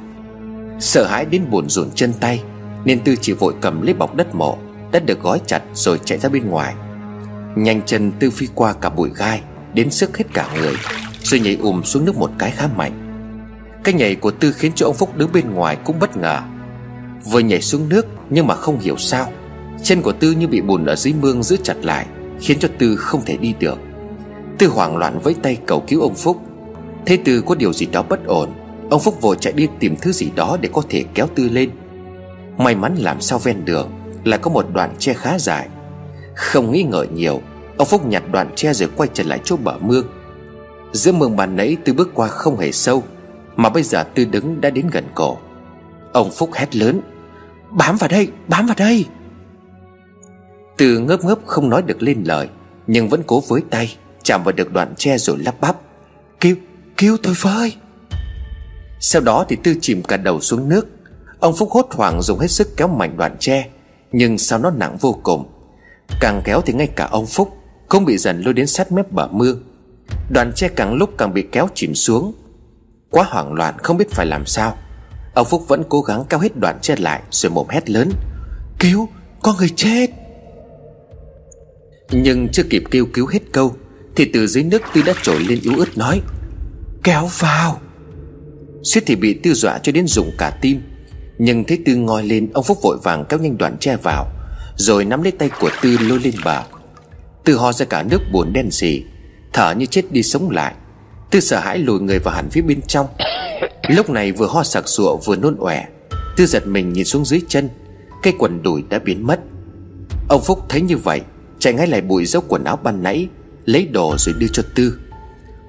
Sợ hãi đến buồn rộn chân tay, Nên Tư chỉ vội cầm lấy bọc đất mộ Đã được gói chặt rồi chạy ra bên ngoài. Nhanh chân Tư phi qua cả bụi gai, Đến sức hết cả người, Rồi nhảy ùm xuống nước một cái khá mạnh. Cái nhảy của Tư khiến cho ông Phúc đứng bên ngoài cũng bất ngờ. Vừa nhảy xuống nước Nhưng mà không hiểu sao, Chân của Tư như bị bùn ở dưới mương giữ chặt lại, Khiến cho Tư không thể đi được. Tư hoảng loạn với tay cầu cứu ông Phúc Thế Tư có điều gì đó bất ổn Ông Phúc vội chạy đi tìm thứ gì đó để có thể kéo Tư lên. May mắn làm sao ven đường Là có một đoạn tre khá dài. Không nghĩ ngợi nhiều Ông Phúc nhặt đoạn tre rồi quay trở lại chỗ bờ mương. Giữa mương bàn nãy Tư bước qua không hề sâu Mà bây giờ Tư đứng đã đến gần cổ. Ông Phúc hét lớn Bám vào đây, bám vào đây! Tư ngớp ngớp không nói được lên lời Nhưng vẫn cố với tay Chạm vào được đoạn tre rồi lắp bắp. Cứu, tôi với Sau đó thì Tư chìm cả đầu xuống nước. Ông Phúc hốt hoảng dùng hết sức kéo mạnh đoạn tre Nhưng sao nó nặng vô cùng. Càng kéo thì ngay cả ông Phúc Cũng bị dần lôi đến sát mép bờ mương. Đoạn tre càng lúc càng bị kéo chìm xuống. Quá hoảng loạn không biết phải làm sao. Ông Phúc vẫn cố gắng kéo hết đoạn tre lại Rồi mồm hét lớn Cứu có người chết! Nhưng chưa kịp kêu cứu hết câu Thì từ dưới nước Tư đã trồi lên yếu ớt nói Kéo vào. Suýt thì bị Tư dọa cho đến rụng cả tim. Nhưng thấy Tư ngoi lên, Ông Phúc vội vàng kéo nhanh đoạn tre vào, Rồi nắm lấy tay của Tư lôi lên bờ. Tư ho ra cả nước buồn đen xì, Thở như chết đi sống lại. Tư sợ hãi lùi người vào hẳn phía bên trong. Lúc này vừa ho sặc sụa vừa nôn ọe, Tư giật mình nhìn xuống dưới chân Cây quần đùi đã biến mất. Ông Phúc thấy như vậy, Chạy ngay lại bụi dốc quần áo ban nãy, Lấy đồ rồi đưa cho Tư.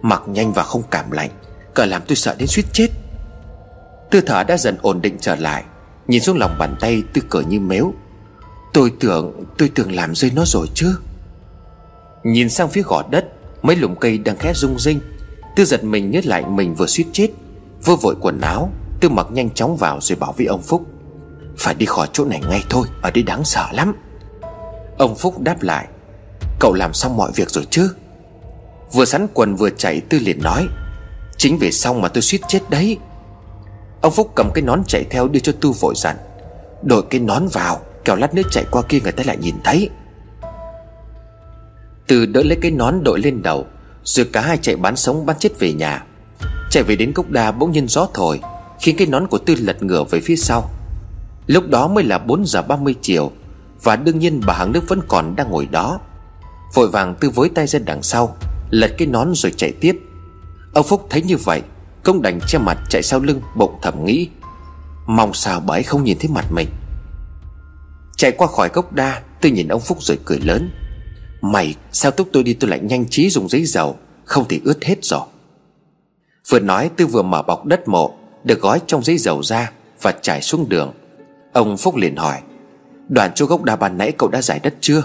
Mặc nhanh và không cảm lạnh, Cả làm tôi sợ đến suýt chết. Tư thở đã dần ổn định trở lại, Nhìn xuống lòng bàn tay Tư cười như mếu. Tôi tưởng tôi tưởng làm rơi nó rồi chứ. Nhìn sang phía gò đất, Mấy lùm cây đang khẽ rung rinh. Tư giật mình nhớ lại mình vừa suýt chết Vừa vội quần áo, Tư mặc nhanh chóng vào rồi bảo với ông Phúc. Phải đi khỏi chỗ này ngay thôi, Ở đây đáng sợ lắm. Ông Phúc đáp lại, Cậu làm xong mọi việc rồi chứ? Vừa sắn quần vừa chạy Tư liền nói, Chính vì xong mà tôi suýt chết đấy. Ông Phúc cầm cái nón chạy theo đưa cho Tư vội dặn Đội cái nón vào Kéo lát nữa chạy qua kia người ta lại nhìn thấy. Tư đỡ lấy cái nón đội lên đầu, Rồi cả hai chạy bán sống bán chết về nhà. Chạy về đến cốc đa bỗng nhiên gió thổi, Khiến cái nón của Tư lật ngửa về phía sau. Lúc đó mới là 4 giờ 30 chiều, Và đương nhiên bà hàng nước vẫn còn đang ngồi đó. Vội vàng Tư với tay ra đằng sau Lật cái nón rồi chạy tiếp. Ông Phúc thấy như vậy Công đành che mặt chạy sau lưng, bụng thầm nghĩ, Mong sao bà ấy không nhìn thấy mặt mình. Chạy qua khỏi gốc đa, tôi nhìn ông Phúc rồi cười lớn, Mày, sao túc tôi đi tôi lại nhanh trí dùng giấy dầu, Không thì ướt hết rồi. Vừa nói tôi vừa mở bọc đất mộ, Được gói trong giấy dầu ra Và trải xuống đường. Ông Phúc liền hỏi, Đoàn chỗ gốc đa bàn nãy cậu đã giải đất chưa?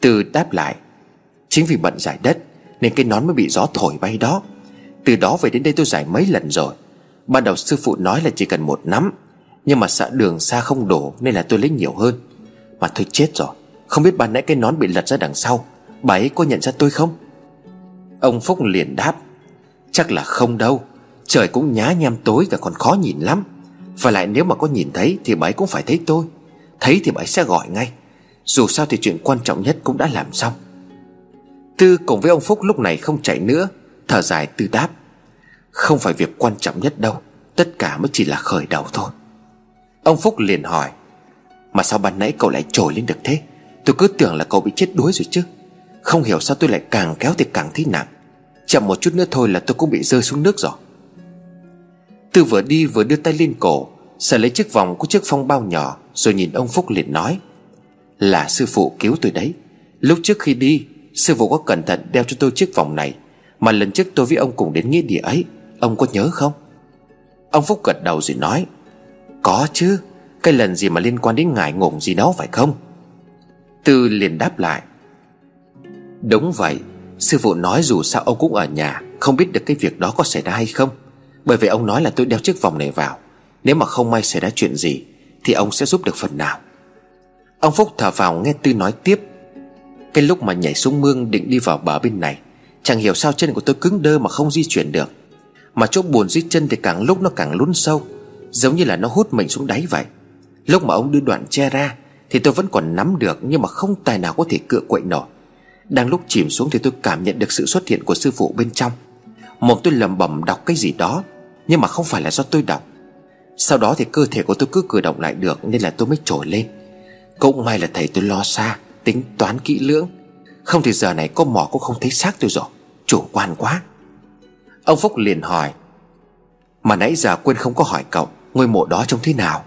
Từ đáp lại, Chính vì bận giải đất nên cái nón mới bị gió thổi bay đó. Từ đó về đến đây tôi giải mấy lần rồi. Ban đầu sư phụ nói là chỉ cần một nắm, Nhưng mà sợ đường xa không đổ Nên là tôi lấy nhiều hơn. Mà tôi chết rồi, Không biết ban nãy cái nón bị lật ra đằng sau, Bà ấy có nhận ra tôi không? Ông Phúc liền đáp, Chắc là không đâu, Trời cũng nhá nhem tối và còn khó nhìn lắm. Và lại nếu mà có nhìn thấy Thì bà ấy cũng phải thấy tôi. Thấy thì bà ấy sẽ gọi ngay. Dù sao thì chuyện quan trọng nhất cũng đã làm xong. Tư cùng với ông Phúc lúc này không chạy nữa, Thở dài Tư đáp. Không phải việc quan trọng nhất đâu, Tất cả mới chỉ là khởi đầu thôi. Ông Phúc liền hỏi, Mà sao ban nãy cậu lại trồi lên được thế? Tôi cứ tưởng là cậu bị chết đuối rồi chứ. Không hiểu sao tôi lại càng kéo thì càng thấy nặng Chậm một chút nữa thôi là tôi cũng bị rơi xuống nước rồi. Tư vừa đi vừa đưa tay lên cổ, Sợ lấy chiếc vòng của chiếc phong bao nhỏ, Rồi nhìn ông Phúc liền nói, Là sư phụ cứu tôi đấy. Lúc trước khi đi Sư phụ có cẩn thận đeo cho tôi chiếc vòng này, Mà lần trước tôi với ông cùng đến nghĩa địa ấy, Ông có nhớ không? Ông Phúc gật đầu rồi nói, Có chứ, Cái lần gì mà liên quan đến ngài ngủng gì đó phải không? Tư liền đáp lại, Đúng vậy, Sư phụ nói dù sao ông cũng ở nhà, Không biết được cái việc đó có xảy ra hay không. Bởi vì ông nói là tôi đeo chiếc vòng này vào, Nếu mà không may xảy ra chuyện gì, Thì ông sẽ giúp được phần nào. Ông Phúc thở vào nghe Tư nói tiếp cái lúc mà nhảy xuống mương định đi vào bờ bên này, Chẳng hiểu sao chân của tôi cứng đơ mà không di chuyển được. Mà chỗ buồn dưới chân thì càng lúc nó càng lún sâu, Giống như là nó hút mình xuống đáy vậy. Lúc mà ông đưa đoạn che ra Thì tôi vẫn còn nắm được Nhưng mà không tài nào có thể cựa quậy nổi. Đang lúc chìm xuống thì tôi cảm nhận được sự xuất hiện của sư phụ bên trong. Một tôi lầm bầm đọc cái gì đó, Nhưng mà không phải là do tôi đọc. Sau đó thì cơ thể của tôi cứ cử động lại được Nên là tôi mới trồi lên. Cũng may là thầy tôi lo xa Tính toán kỹ lưỡng. Không thì giờ này có mỏ cũng không thấy xác tôi rồi. Chủ quan quá. Ông Phúc liền hỏi, Mà nãy giờ quên không có hỏi cậu, Ngôi mộ đó trông thế nào?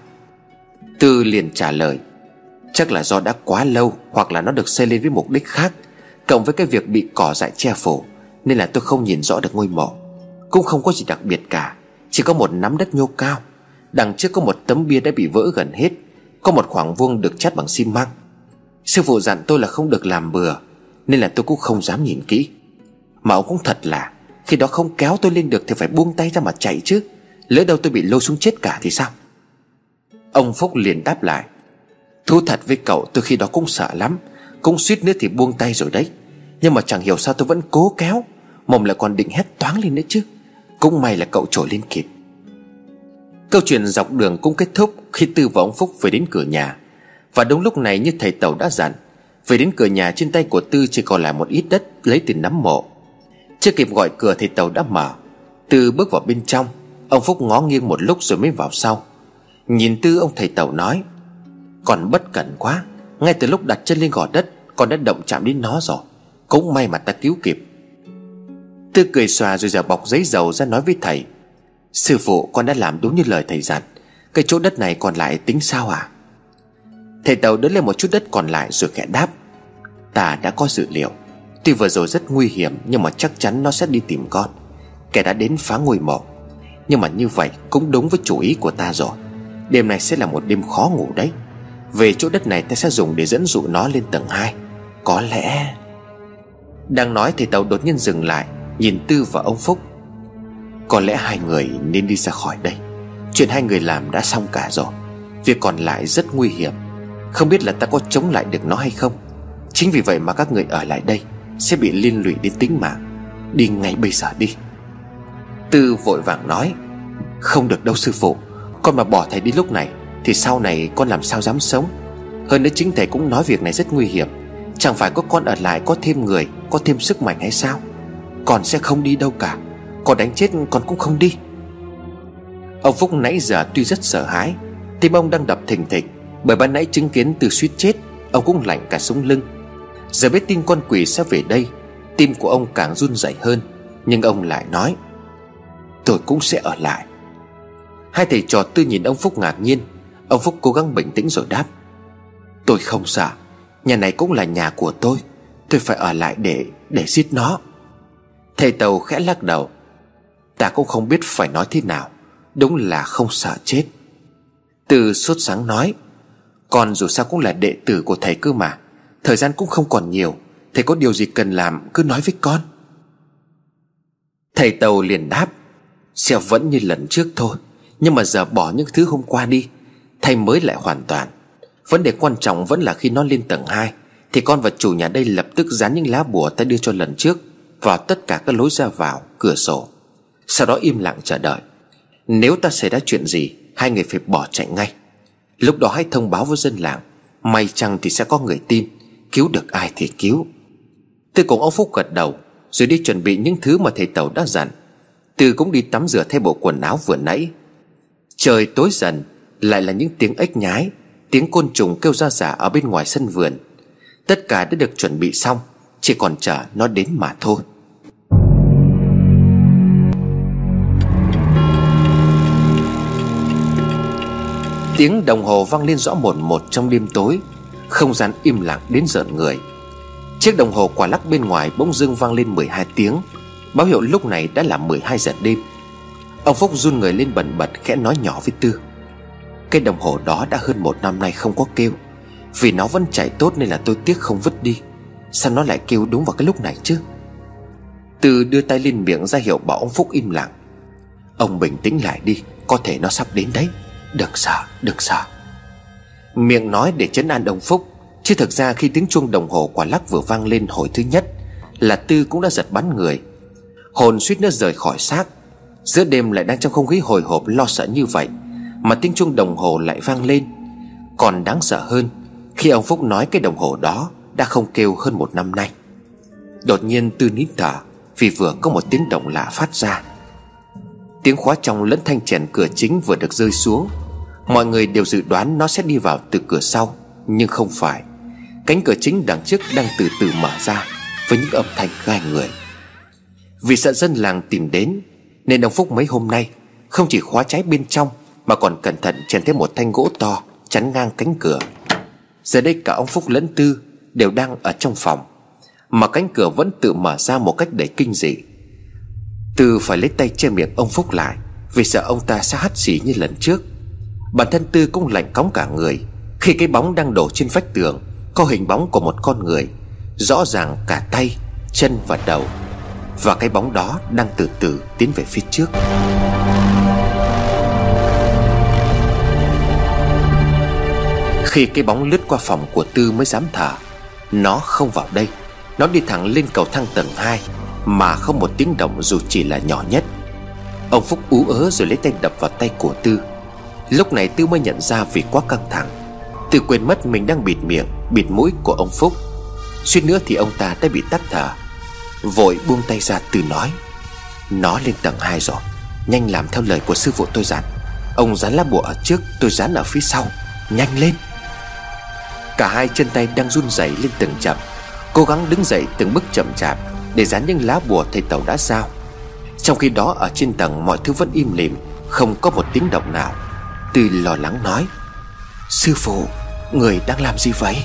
Tư liền trả lời, Chắc là do đã quá lâu Hoặc là nó được xây lên với mục đích khác, Cộng với cái việc bị cỏ dại che phủ, Nên là tôi không nhìn rõ được ngôi mộ. Cũng không có gì đặc biệt cả, Chỉ có một nắm đất nhô cao. Đằng trước có một tấm bia đã bị vỡ gần hết, Có một khoảng vuông được chát bằng xi măng. Sư phụ dặn tôi là không được làm bừa, Nên là tôi cũng không dám nhìn kỹ. Mà ông cũng thật là, Khi đó không kéo tôi lên được Thì phải buông tay ra mà chạy chứ. Lỡ đâu tôi bị lôi xuống chết cả thì sao? Ông Phúc liền đáp lại, Thú thật với cậu, tôi khi đó cũng sợ lắm, Cũng suýt nữa thì buông tay rồi đấy. Nhưng mà chẳng hiểu sao tôi vẫn cố kéo, Mồm lại còn định hét toáng lên nữa chứ. Cũng may là cậu trổi lên kịp. Câu chuyện dọc đường cũng kết thúc Khi Tư và ông Phúc về đến cửa nhà. Và đúng lúc này như thầy Tàu đã dặn, Về đến cửa nhà trên tay của Tư chỉ còn lại một ít đất Lấy tiền nắm mộ. Chưa kịp gọi cửa thì Tàu đã mở. Tư bước vào bên trong, Ông Phúc ngó nghiêng một lúc rồi mới vào sau. Nhìn Tư, ông thầy Tàu nói Còn bất cẩn quá, Ngay từ lúc đặt chân lên gò đất, Con đã động chạm đến nó rồi, Cũng may mà ta cứu kịp. Tư cười xòa rồi giờ bọc giấy dầu ra nói với thầy, Sư phụ, con đã làm đúng như lời thầy dặn, Cái chỗ đất này còn lại tính sao à Thầy Tàu đỡ lên một chút đất còn lại rồi khẽ đáp. Ta đã có dự liệu. Tuy vừa rồi rất nguy hiểm, Nhưng mà chắc chắn nó sẽ đi tìm con. Kẻ đã đến phá ngôi mộ. Nhưng mà như vậy cũng đúng với chủ ý của ta rồi. Đêm này sẽ là một đêm khó ngủ đấy. Về chỗ đất này ta sẽ dùng để dẫn dụ nó lên tầng 2 Có lẽ Đang nói thì tàu đột nhiên dừng lại, Nhìn Tư và ông Phúc. Có lẽ hai người nên đi ra khỏi đây. Chuyện hai người làm đã xong cả rồi. Việc còn lại rất nguy hiểm. Không biết là ta có chống lại được nó hay không. Chính vì vậy mà các người ở lại đây Sẽ bị liên lụy đến tính mạng. Đi ngay bây giờ đi. Tư vội vàng nói, Không được đâu, sư phụ. Con mà bỏ thầy đi lúc này Thì sau này con làm sao dám sống? Hơn nữa chính thầy cũng nói việc này rất nguy hiểm. Chẳng phải có con ở lại có thêm người, Có thêm sức mạnh hay sao? Con sẽ không đi đâu cả. Con đánh chết con cũng không đi. Ông Phúc nãy giờ tuy rất sợ hãi, Tim ông đang đập thình thịch. Bởi ban nãy chứng kiến từ suýt chết, Ông cũng lạnh cả sống lưng. Giờ biết tin con quỷ sẽ về đây, Tim của ông càng run rẩy hơn. Nhưng ông lại nói, Tôi cũng sẽ ở lại. Hai thầy trò tư nhìn ông Phúc ngạc nhiên. Ông Phúc cố gắng bình tĩnh rồi đáp, Tôi không sợ. Nhà này cũng là nhà của tôi. Tôi phải ở lại để để giết nó. Thầy Tàu khẽ lắc đầu, Ta cũng không biết phải nói thế nào. Đúng là không sợ chết. Từ suốt sáng nói con dù sao cũng là đệ tử của thầy cơ mà Thời gian cũng không còn nhiều Thầy có điều gì cần làm cứ nói với con. Thầy Tàu liền đáp Sẽ vẫn như lần trước thôi Nhưng mà giờ bỏ những thứ hôm qua đi Thầy mới lại hoàn toàn. Vấn đề quan trọng vẫn là khi nó lên tầng 2 Thì con và chủ nhà đây lập tức dán những lá bùa ta đưa cho lần trước Vào tất cả các lối ra vào, cửa sổ. Sau đó im lặng chờ đợi. Nếu ta xảy ra chuyện gì Hai người phải bỏ chạy ngay. Lúc đó hãy thông báo với dân làng, May chăng thì sẽ có người tin, Cứu được ai thì cứu. Tôi cùng ông Phúc gật đầu, Rồi đi chuẩn bị những thứ mà thầy Tàu đã dặn. Tư cũng đi tắm rửa thay bộ quần áo vừa nãy. Trời tối dần, Lại là những tiếng ếch nhái, Tiếng côn trùng kêu ra giả ở bên ngoài sân vườn. Tất cả đã được chuẩn bị xong, Chỉ còn chờ nó đến mà thôi. Tiếng đồng hồ vang lên rõ một một trong đêm tối. Không gian im lặng đến giận người. Chiếc đồng hồ quả lắc bên ngoài bỗng dưng vang lên 12 tiếng. Báo hiệu lúc này đã là 12 giờ đêm. Ông Phúc run người lên bần bật khẽ nói nhỏ với Tư. Cái đồng hồ đó đã hơn một năm nay không có kêu. Vì nó vẫn chạy tốt nên là tôi tiếc không vứt đi. Sao nó lại kêu đúng vào cái lúc này chứ? Tư đưa tay lên miệng ra hiệu bảo ông Phúc im lặng. Ông bình tĩnh lại đi, Có thể nó sắp đến đấy. Đừng sợ đừng sợ. Miệng nói để chấn an ông Phúc, Chứ thực ra khi tiếng chuông đồng hồ quả lắc vừa vang lên hồi thứ nhất, Là Tư cũng đã giật bắn người. Hồn suýt nữa rời khỏi xác. Giữa đêm lại đang trong không khí hồi hộp lo sợ như vậy, Mà tiếng chuông đồng hồ lại vang lên. Còn đáng sợ hơn, Khi ông Phúc nói cái đồng hồ đó Đã không kêu hơn một năm nay. Đột nhiên Tư nín thở Vì vừa có một tiếng động lạ phát ra. Tiếng khóa trong lẫn thanh chèn cửa chính vừa được rơi xuống. Mọi người đều dự đoán nó sẽ đi vào từ cửa sau, Nhưng không phải. Cánh cửa chính đằng trước đang từ từ mở ra, Với những âm thanh gai người. Vì sợ dân làng tìm đến, Nên ông Phúc mấy hôm nay, Không chỉ khóa trái bên trong, Mà còn cẩn thận chèn thêm một thanh gỗ to, Chắn ngang cánh cửa. Giờ đây cả ông Phúc lẫn Tư Đều đang ở trong phòng, Mà cánh cửa vẫn tự mở ra một cách đầy kinh dị. Tư phải lấy tay che miệng ông Phúc lại, Vì sợ ông ta sẽ hắt xì như lần trước. Bản thân Tư cũng lạnh cóng cả người. Khi cái bóng đang đổ trên vách tường Có hình bóng của một con người Rõ ràng cả tay, chân và đầu. Và cái bóng đó đang từ từ tiến về phía trước. Khi cái bóng lướt qua phòng của Tư mới dám thở Nó không vào đây. Nó đi thẳng lên cầu thang tầng 2 Mà không một tiếng động dù chỉ là nhỏ nhất. Ông Phúc ú ớ rồi lấy tay đập vào tay của Tư. Lúc này Tư mới nhận ra vì quá căng thẳng. Tư quên mất mình đang bịt miệng, Bịt mũi của ông Phúc. Suýt nữa thì ông ta đã bị tắt thở. Vội buông tay ra Tư nói, Nó lên tầng 2 rồi. Nhanh làm theo lời của sư phụ tôi dặn. Ông dán lá bùa ở trước, Tôi dán ở phía sau. Nhanh lên. Cả hai chân tay đang run rẩy lên từng chậm Cố gắng đứng dậy từng bước chậm chạp Để dán những lá bùa thầy tàu đã giao. Trong khi đó, ở trên tầng mọi thứ vẫn im lìm, Không có một tiếng động nào tuy lo lắng nói Sư phụ Người đang làm gì vậy?